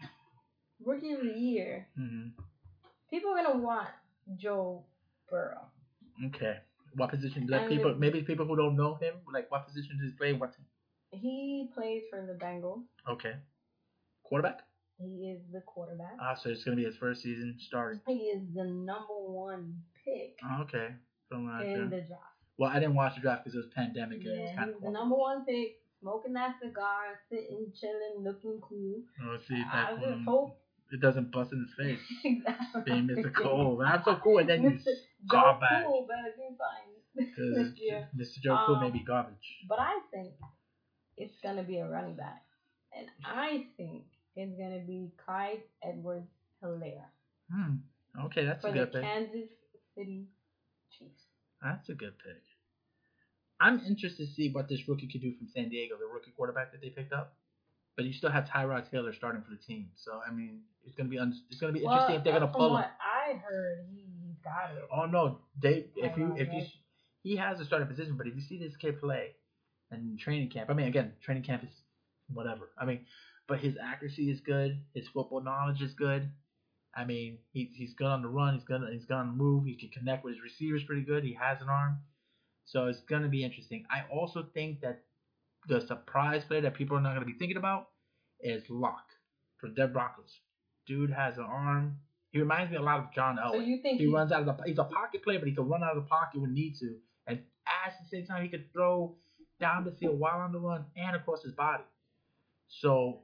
rookie of the year. hmm People are gonna want Joe Burrow. Okay. What position? Like And people, maybe people who don't know him, like what position does he play? What? He plays for the Bengals. Okay. Quarterback. He is the quarterback. Ah, so it's gonna be his first season starting. He is the number one pick Oh, okay. From last in year. the draft. Well, I didn't watch the draft because it was pandemic and it was Yeah, kind he's of. the number one pick, smoking that cigar, sitting, chilling, looking cool. Let's see if I that just um, hope it doesn't bust in his face. exactly. Being Mr. Cole, that's so cool. And then Mr. garbage. Joe Cool better do something Because this year. Mr. Joe Cool may Um, be garbage. But I think it's gonna be a running back, and I think it's gonna be Clyde Edwards Helaire Hmm. Okay, that's a good pick. Kansas City Chiefs. That's a good pick. I'm interested to see what this rookie could do from San Diego, the rookie quarterback that they picked up. But you still have Tyrod Taylor starting for the team, so I mean, it's gonna be un- it's gonna be interesting if they're gonna pull him. what I heard, he, he's got it. Oh no, they if you if you he has a starting position, but if you see this kid play in training camp, I mean again, training camp is whatever. I mean, but his accuracy is good, his football knowledge is good. I mean, he, he's good on the run, he's good he's good on the move, he can connect with his receivers pretty good. He has an arm, so it's gonna be interesting. I also think that the surprise player that people are not gonna be thinking about is Lock for Denver Broncos. Dude has an arm. He reminds me a lot of John Elway. So you think He runs out of the. He's a pocket player, but he can run out of the pocket when he need to, and at the same time he could throw down the field while on the run and across his body. So,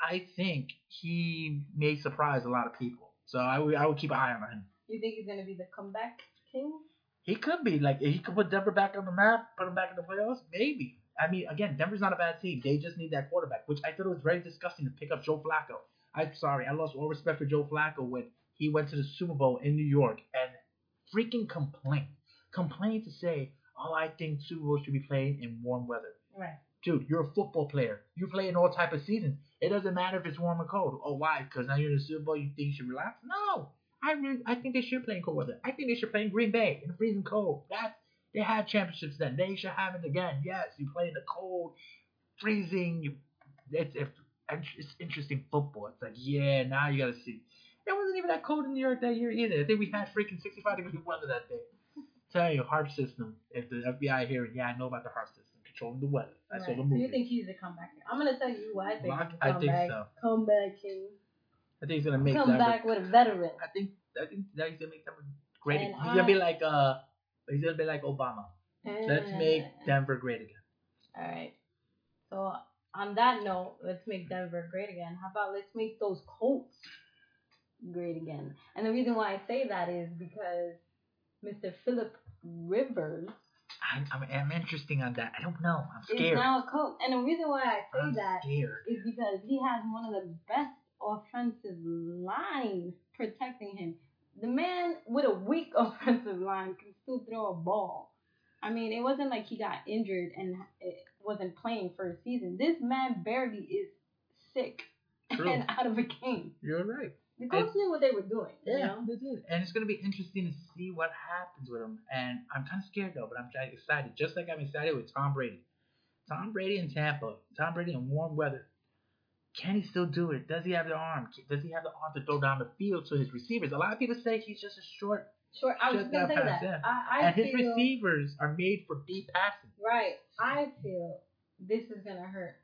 I think he may surprise a lot of people. So I would I would keep an eye on him. you think he's gonna be the comeback king? He could be like he could put Denver back on the map, put him back in the playoffs, maybe. I mean, again, Denver's not a bad team. They just need that quarterback, which I thought it was very disgusting to pick up Joe Flacco. I'm sorry, I lost all respect for Joe Flacco when he went to the Super Bowl in New York and freaking complained, complained to say, "Oh, I think Super Bowl should be played in warm weather." Right. Dude, you're a football player. You play in all type of seasons. It doesn't matter if it's warm or cold. Oh, why? Because now you're in the Super Bowl. You think you should relax? No. I really, I think they should play in cold weather. I think they should play in Green Bay in the freezing cold. That's they had championships then. They should have it again. Yes, you play in the cold, freezing. You, it's it's, it's interesting football. It's like yeah, now you got to see. It wasn't even that cold in New York that year either. I think we had freaking 65 degree weather that day. Tell you, HAARP system. If the FBI hearing, yeah, I know about the HARP system controlling the weather. I saw Right. the So movie. you think he's a comeback? I'm gonna tell you who I think Lock- the I think so. comeback king. I think he's gonna make Come back with a veteran. I think I think that he's gonna make Denver great. And he's gonna be like uh, he's gonna be like Obama. Let's make Denver great again. All right. So on that note, let's make Denver great again. How about let's make those Colts great again? And the reason why I say that is because Mr. Philip Rivers I'm, I'm, I'm interesting on that. I don't know. I'm is scared. now a coach. And the reason why I say I'm that scared. is because he has one of the best offensive line protecting him. The man with a weak offensive line can still throw a ball. I mean, it wasn't like he got injured and wasn't playing for a season. This man barely is sick True. and out of a game. You're right. The coach knew what they were doing. You Yeah, know? they did. And it's gonna be interesting to see what happens with him. And I'm kind of scared though, but I'm excited. Just like I'm excited with Tom Brady. Tom Brady in Tampa. Tom Brady in warm weather. Can he still do it? Does he have the arm? Does he have the arm to throw down the field to his receivers? A lot of people say he's just a short, Sure, I was gonna that say that. yeah. I, I and his feel, receivers are made for deep passing. Right. I feel this is gonna hurt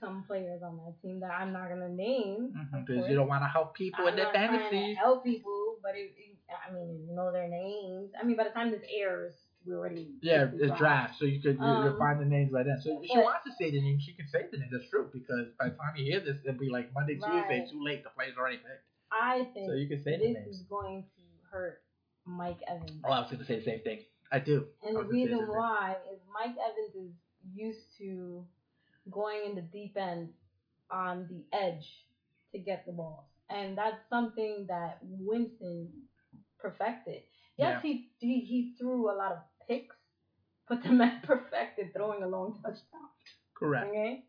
some players on that team that I'm not gonna name. Mm-hmm, of Because course. you don't want to help people I'm in their to fantasies. help people, but it, it, I mean, you know their names. I mean, by the time this airs, we already Yeah, it's draft, so you could you, Um, find the names by then. So if she but- wants to say the name, she can say the name. That's true because by the time you hear this, it'll be like Monday, Tuesday, Right. too late. The player's already picked, I think so you can say this is going to hurt Mike Evans. Oh, I was going to say the same thing. I do. And I the was gonna say reason the why is Mike Evans is used to going in the deep end on the edge to get the balls. And that's something that Winston perfected. Yes, he, he he threw a lot of picks, but the man perfected throwing a long touchdown. Correct. Okay?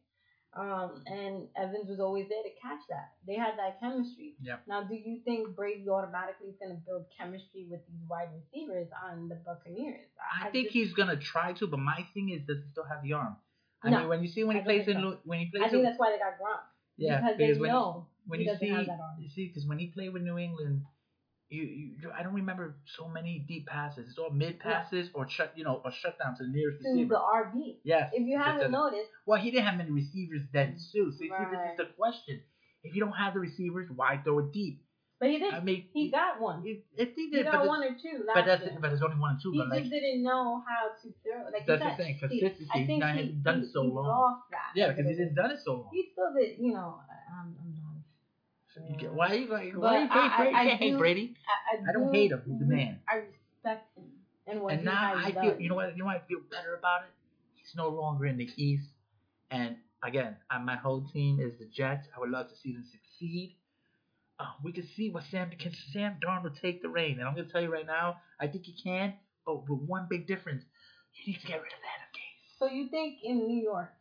Um, and Evans was always there to catch that. They had that chemistry. Yep. Now, do you think Brady automatically is going to build chemistry with these wide receivers on the Buccaneers? I think just- he's gonna try to, but my thing is, does he still have the arm? I No, mean, when you see when he I plays in so. When he plays, I think in- that's why they got Gronk. yeah, because because they when know when he you doesn't see have that arm. you see because when he played with New England, you, you I don't remember so many deep passes. It's all mid passes or shut you know or shut down to the nearest To receiver. the RB. Yes. If you haven't noticed, Well, he didn't have many receivers then, too. So, see, this Right. is the question. If you don't have the receivers, why throw it deep? but he did. I mean, he got one. It, it, he He did, got one or two but that's year. but there's only one or two. he But like, just didn't know how to throw. Like That's the thing, he- consistency. I He's think he, he's done he, it so he long. lost that. yeah, because he didn't done it so long. He still did. You know, I'm, I'm done. You get- Why are you like? But Why you hate I- I- Brady? I You can't hate do- Brady. I, I, I don't do- hate him. He's the man. I respect him and what And he now has I done. feel. You know what? You know what? I feel better about it. He's no longer in the East. And again, uh, my whole team is the Jets. I would love to see them succeed. Uh, we can see what Sam can Sam Darnold take the reign, and I'm gonna tell you right now, I think he can, but with one big difference, he needs to get rid of Adam Gase. So you think in New York?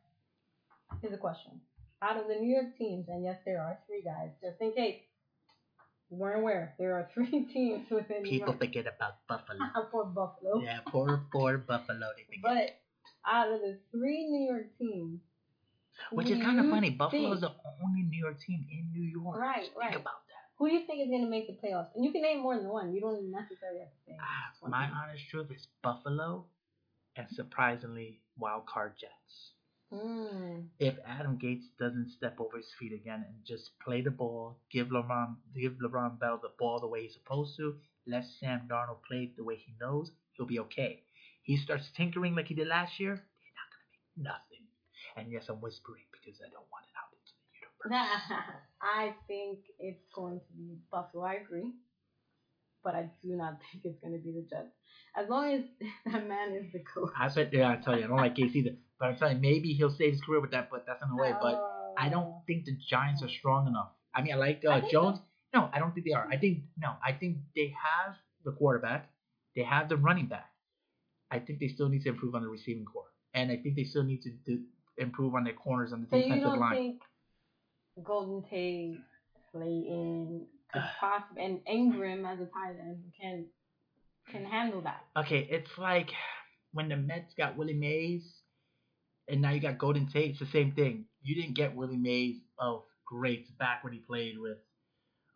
is a question. Out of the New York teams, and yes, there are three guys. Just in case you weren't aware, there are three teams within New York. People forget about Buffalo. for Buffalo. yeah, poor poor Buffalo. They forget. But out of the three New York teams, Which is kind of funny. Buffalo is the only New York team in New York. Right, Think right. about that. Who do you think is going to make the playoffs? And you can name more than one. You don't necessarily have to say. Ah, my honest truth is Buffalo, and surprisingly, wild card Jets. Mm. if Adam Gase doesn't step over his feet again and just play the ball, give Le'Veon give Le'Veon Bell the ball the way he's supposed to, let Sam Darnold play the way he knows, he'll be okay. He starts tinkering like he did last year, he's not gonna make nothing. And yes, I'm whispering because I don't want it out into the universe. I think it's going to be Buffalo. I agree. But I do not think it's going to be the Jets. As long as that man is the coach. I bet yeah, I tell you, I don't like Gase either. But I'm telling you, maybe he'll save his career with that, but that's in the way. But I don't think the Giants are strong enough. I mean, I like uh, I Jones. No, I don't think they are. I think no, I think they have the quarterback. They have the running back. I think they still need to improve on the receiving corps, and I think they still need to do, improve on their corners on the So you defensive don't line. think Golden Tate, Slayton, possibly, and Engram as a tight end can can handle that. Okay, it's like when the Mets got Willie Mays, and now you got Golden Tate. It's the same thing. You didn't get Willie Mays of greats back when he played with,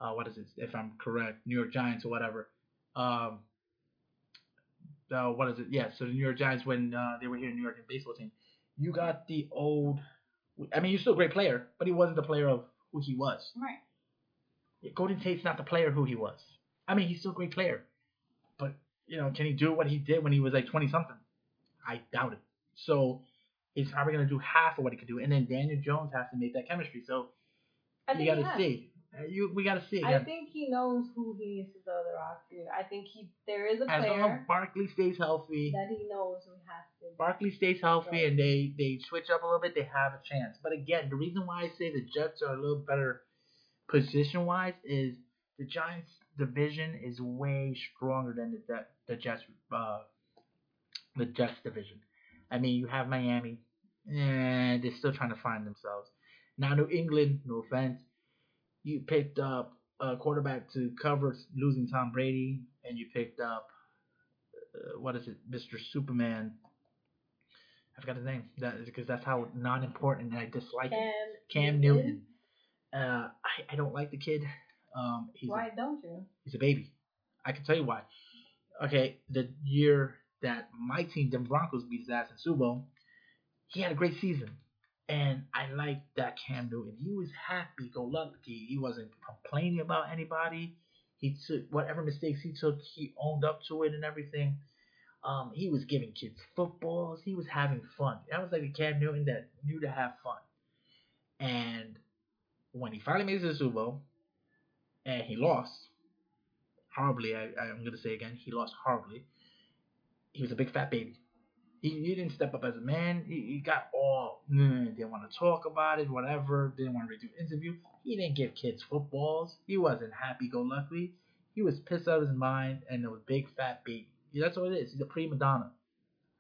uh, what is it? If I'm correct, New York Giants or whatever. Um, uh, what is it? Yeah, so the New York Giants when uh, they were here in New York in baseball team. You got the old. I mean, you're still a great player, but he wasn't the player of who he was. Right. Golden Tate's not the player who he was. I mean, he's still a great player, but you know, can he do what he did when he was like twenty something? I doubt it. So he's probably gonna do half of what he could do, and then Daniel Jones has to make that chemistry. So I you gotta see. Uh, You we gotta see. I think he knows who he needs to throw the rock to. I think he there is a as long as Barkley stays healthy, that he knows who has to. Barkley stays healthy, and they they switch up a little bit, they have a chance. But again, the reason why I say the Jets are a little better position wise is the Giants division is way stronger than the the, the Jets uh the Jets division. I mean, you have Miami, and they're still trying to find themselves. Now, New England, no offense, you picked up a quarterback to cover losing Tom Brady, and you picked up uh, what is it, Mr. Superman. I forgot his name. That because that's how non-important I dislike him. Cam, Cam Newton. Uh, I, I don't like the kid. Um, he's a Why don't you? He's a baby. I can tell you why. Okay, the year that my team, the Broncos, beat his ass in Super Bowl, he had a great season. And I liked that Cam Newton. He was happy go lucky. He wasn't complaining about anybody. He took whatever mistakes he took, he owned up to it and everything. Um, he was giving kids footballs. He was having fun. That was like a Cam Newton that knew to have fun. And when he finally made it to the Super Bowl, and he lost horribly. I, I'm gonna say again, he lost horribly. He was a big fat baby. He, he didn't step up as a man. He, he got all mm, didn't want to talk about it, whatever. Didn't want to do interview. He didn't give kids footballs. He wasn't happy go lucky. He was pissed out of his mind, and it was big fat baby. That's what it is. He's a prima donna.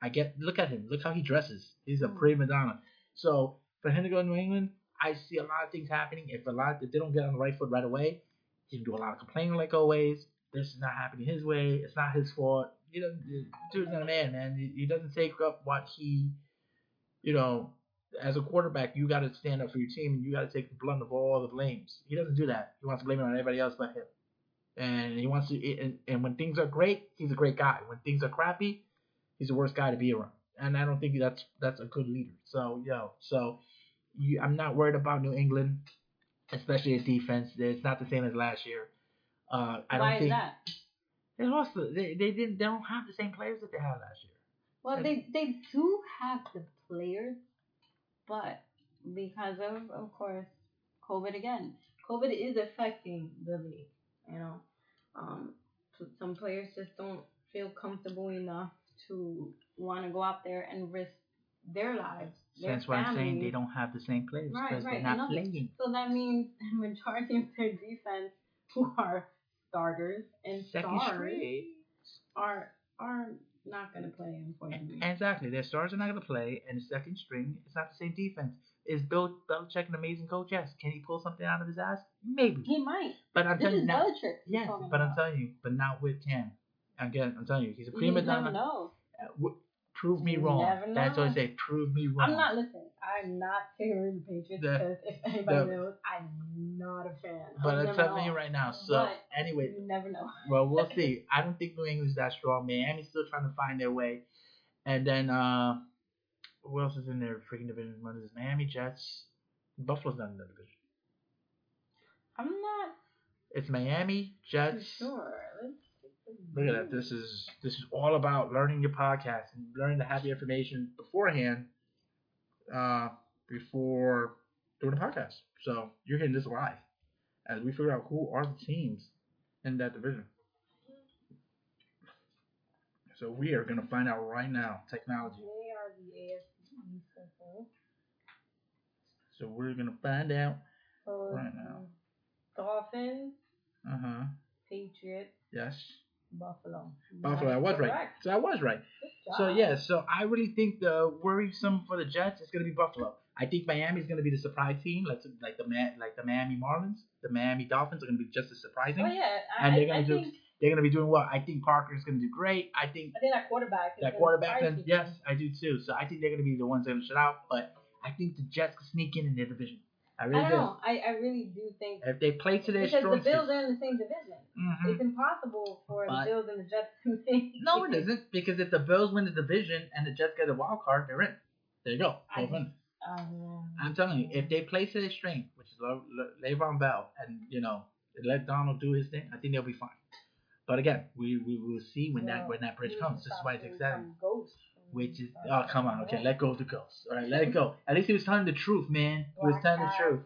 I get. Look at him. Look how he dresses. He's a Hmm. prima donna. So for him to go to New England, I see a lot of things happening. If a lot, if they don't get on the right foot right away, he can do a lot of complaining like always. This is not happening his way. It's not his fault. He doesn't. Dude's not a man, man. He, he doesn't take up what he, you know, as a quarterback, you got to stand up for your team and you got to take the blunt of all the blames. He doesn't do that. He wants to blame it on everybody else but him. And he wants to. And, and when things are great, he's a great guy. When things are crappy, he's the worst guy to be around. And I don't think that's that's a good leader. So yo, so you, I'm not worried about New England, especially his defense. It's not the same as last year. Uh, I Why don't is think that? They lost. The, they they didn't. They don't have the same players that they had last year. Well, they they do have the players, but because of of course COVID again, COVID is affecting the league. You know, um, some players just don't feel comfortable enough to want to go out there and risk their lives. Their That's why I'm saying they don't have the same players because right, they're not playing. So that means the majority of their defense, who are starters and Second stars, straight. are are not going to play, unfortunately. Exactly. Their stars are not going to play, and the second string, it's not the same defense. Is Bill Belichick an amazing coach? Yes. Can he pull something out of his ass? Maybe. he might. But I'm This telling you. Belichick. Yes, but I'm telling you, but not with Cam. Again, I'm telling you, he's a prima donna. know. Uh, w- Prove me You wrong. That's what I say. Prove me wrong. I'm not listening. I'm not favoring the Patriots The- because if anybody the- knows, I'm not a fan. But I'm telling you right now. So But anyway, you never know. well, we'll see. I don't think New England's that strong. Miami's still trying to find their way. And then uh who else is in their freaking division? What is? Miami Jets. Buffalo's not in the division. I'm not It's Miami Jets. sure. Let's Look at that. This is this is all about learning your podcast and learning to have the information beforehand, uh, before doing the podcast. So you're hearing this live as we figure out who are the teams in that division. So we are gonna find out right now. Technology. They are the AFC So we're gonna find out So right now. Dolphins, Uh huh. Patriots, Yes. Buffalo. Buffalo. I was right. correct. So I was right. So yeah, so I really think the worrisome for the Jets is going to be Buffalo. I think Miami's going to be the surprise team, like like the like the Miami Marlins, the Miami Dolphins are going to be just as surprising. Oh yeah, And they're gonna I do- think They're going to be doing well. I think Parker is going to do great. I think I think that quarterback. is that quarterback, then yes, I do too. So I think they're going to be the ones that are gonna shut out. But I think the Jets can sneak in in their division. I I really don't do. know. I, I really do think If they play to their because strong the Bills are in the same division. Mhm. It's impossible for But- the Bills and the Jets to make. No, it isn't because if the Bills win the division and the Jets get a wild card, they're in. There you go. I, um, I'm telling you, if they play to their strength, which is Le- Le- Le'Veon Bell, and you know, let Darnold do his thing, I think they'll be fine. But again, we, we will see when that when that bridge comes. This is why it's exciting. from which is oh come on, okay, let go of the ghost. All right, let it go. At least he was telling the truth, man. He was telling the truth.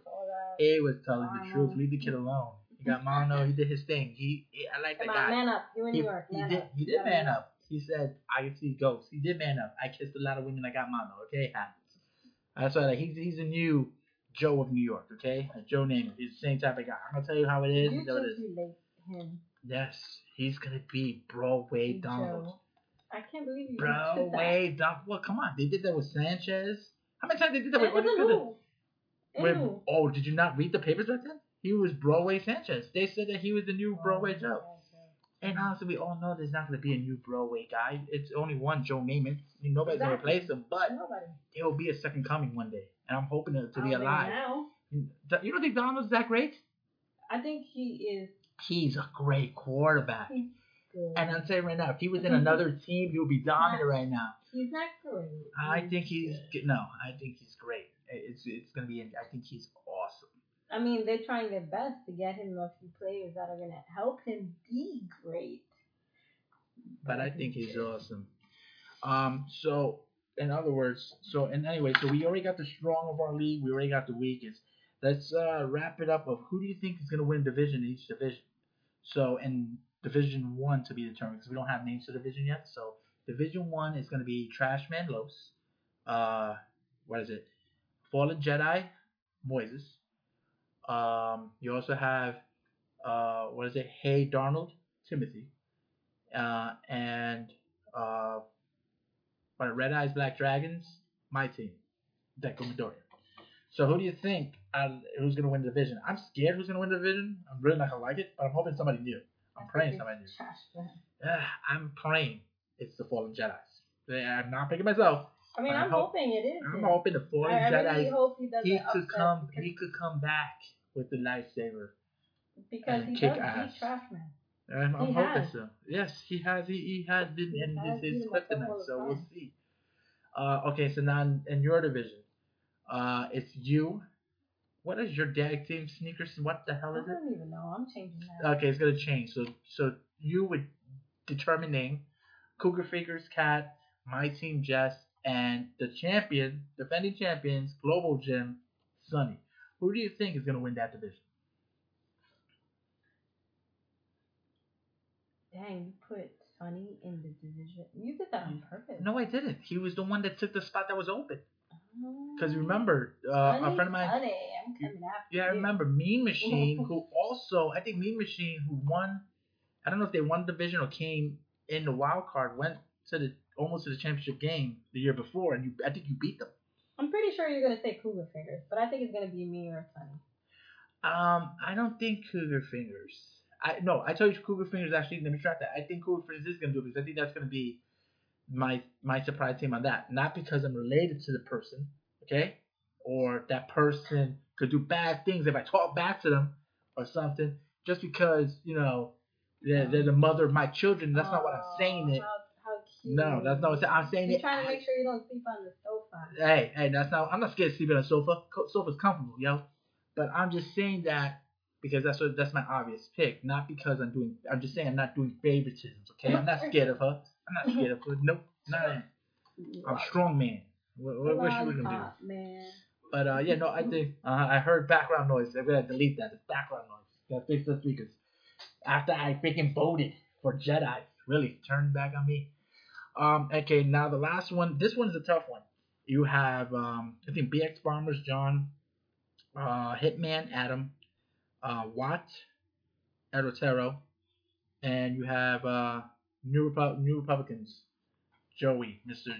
He was telling the truth. Leave the kid alone. He got mono. He did his thing. He, he I like that guy. man up. You in He, New York. he did. He did man up. He said, "I can see ghosts." He did man up. I kissed a lot of women. I got mono. Okay, happens. That's why like, he's he's a new Joe of New York. Okay, like Joe Namath. He's the same type of guy. I'm gonna tell you how it is. You it is. him, Yes, he's gonna be Broadway Darnold. I can't believe you. did that. Broadway Darnold. Well, come on. They did that with Sanchez. How many times they did that with? It was what did they- move. It with oh, did you not read the papers back then? He was Broadway Sanchez. They said that he was the new oh, Broadway Oh, Joe. And honestly, we all know there's not going to be a new Broadway guy. It's only one Joe Namath. Nobody's going to replace him, but Nobody. it will be a second coming one day. And I'm hoping to, to be alive. Now. You don't think Darnold's that great? I think he is He's a great quarterback. Good. And I'm saying right now, if he was in another team, he would be dominant right now. he's not great. I think he's no. I think he's great. It's it's gonna be. I think he's awesome. I mean, they're trying their best to get him a few players that are gonna help him be great. but I think he's awesome. Um, so in other words, so and anyway, so we already got the strong of our league. We already got the weakest. Let's uh, wrap it up. Of who do you think is going to win division in each division? So in Division One to be determined because we don't have names for division yet. So Division One is going to be Trashman Los. Uh, what is it? Fallen Jedi, Moises. Um, you also have uh, what is it? Hey Darnold, Timothy uh, and uh, what Red Eyes Black Dragons, my team, Deku Midoriya. So who do you think uh, who's gonna win the division? I'm scared who's gonna win the division. I'm really not gonna like it, but I'm hoping somebody new. I'm praying somebody. Yeah, I'm praying it's the Fallen Jedi's. Yeah, I'm not picking myself. I mean, I'm hope- hoping it is. I'm hoping the Fallen I, I really Jedi hope he doesn't he could come he could come back with the lightsaber. because and he kick does ass. beat trash man. I'm, I'm He hoping has. so. Yes, he has. He, he has been He in has his, his kryptonite, so we'll see. Uh, okay, so now in, in your division, uh, it's you. What is your tag team sneakers? What the hell is it? I don't even know. I'm changing that. Okay, it's gonna change. So so you would determine name, Cougar Fingers Cat, my team Jess, and the champion, defending champions, Global Gym, Sonny. Who do you think is gonna win that division? Dang, you put Sonny in the division. You did that on mm. purpose. No, I didn't. He was the one that took the spot that was open. Because remember, uh, a friend of mine. Sonny, I'm coming after Yeah, I remember Mean Machine, who also I think Mean Machine, who won. I don't know if they won the division or came in the wild card, went to the almost to the championship game the year before, and you I think you beat them. I'm pretty sure you're gonna say Cougar Fingers, but I think it's gonna be me or Sonny. Um, I don't think Cougar Fingers. I no, I told you Cougar Fingers actually. Let me track that. I think Cougar Fingers is gonna do it because I think that's gonna be my my surprise team on that. Not because I'm related to the person, okay, or that person could do bad things if I talk back to them or something. Just because you know they're, they're the mother of my children. That's not what I'm saying. Oh, It. How, how cute. No, that's not what I'm saying. You're it. trying to make sure you don't sleep on the sofa. Hey, hey, that's not. I'm not scared to sleep on a sofa. Sofa's comfortable, yo. But I'm just saying that because that's what that's my obvious pick. Not because I'm doing. I'm just saying I'm not doing favoritisms. Okay, I'm not scared of her. I'm not scared of her. Nope, not. I'm a strong man. What, what, we gonna do? Man. But uh, yeah, no, I think uh, I heard background noise. I'm gonna delete that. It's background noise. Gotta fix the speakers. After I freaking voted for Jedi, really turned back on me. Um, okay, now the last one. This one's a tough one. You have um, I think BX Bombers, John, uh, Hitman, Adam, uh, Watt, Erotero, and you have uh, New Repu- New Republicans, Joey, Mr.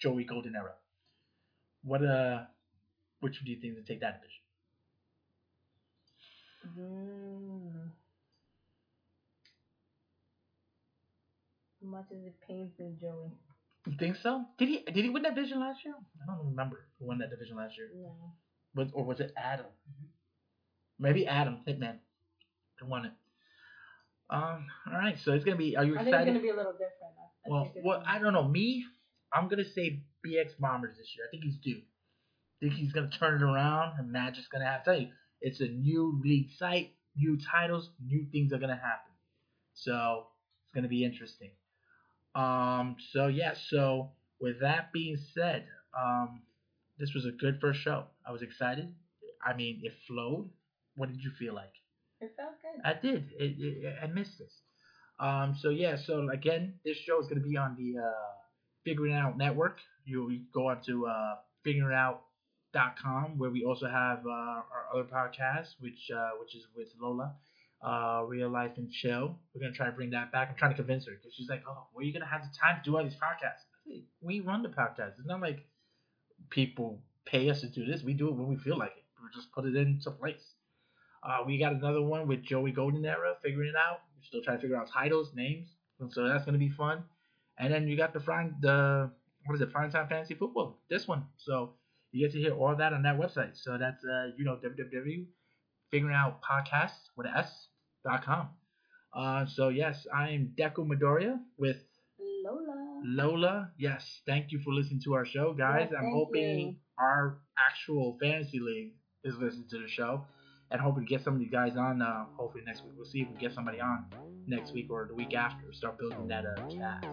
Joey Golden Era. What uh, which do you think to take that division? Mm. Much as it pains me, Joey. You think so? Did he did he win that division last year? I don't remember who won that division last year. No. Was or was it Adam? Maybe Adam Hitman who won it. Um. All right. So it's gonna be. Are you I think it's gonna be a little different. I, well, well, I don't know. Me, I'm gonna say BX Bombers this year. I think he's due. I think he's gonna turn it around, and Magic's gonna have to tell you. It's a new league site, new titles, new things are gonna happen. So it's gonna be interesting. Um. So yeah. So with that being said, um, this was a good first show. I was excited. I mean, it flowed. What did you feel like? It felt good. I did. It, it, I missed this. Um, so yeah. So again, this show is gonna be on the uh, Figuring Out Network. You, go on to uh, figuringitout.com where we also have uh, our other podcast, which uh, which is with Lola, uh, Real Life and Chill. We're gonna try to bring that back. I'm trying to convince her because she's like, "Oh, where are you gonna have the time to do all these podcasts?" We run the podcast. It's not like people pay us to do this. We do it when we feel like it. We just put it into place. Uh, we got another one with Joey Golden Era, figuring it out. We're still trying to figure out titles, names, so that's gonna be fun. And then you got the Friday, the what is it, Prime Time Fantasy Football, this one. So you get to hear all that on that website. So that's uh, you know www.figuringoutpodcast with an S dot com. Uh, so yes, I am Deku Midoriya with Lola. Lola. Yes, thank you for listening to our show, guys. Yes, I'm hoping you. our actual fantasy league is listening to the show, and hoping to get some of these guys on. Uh, hopefully next week. We'll see if we get somebody on next week or the week after. Start building that uh, cast.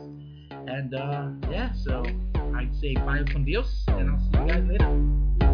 And uh, yeah, so I'd say bye con Dios, and I'll see you guys later.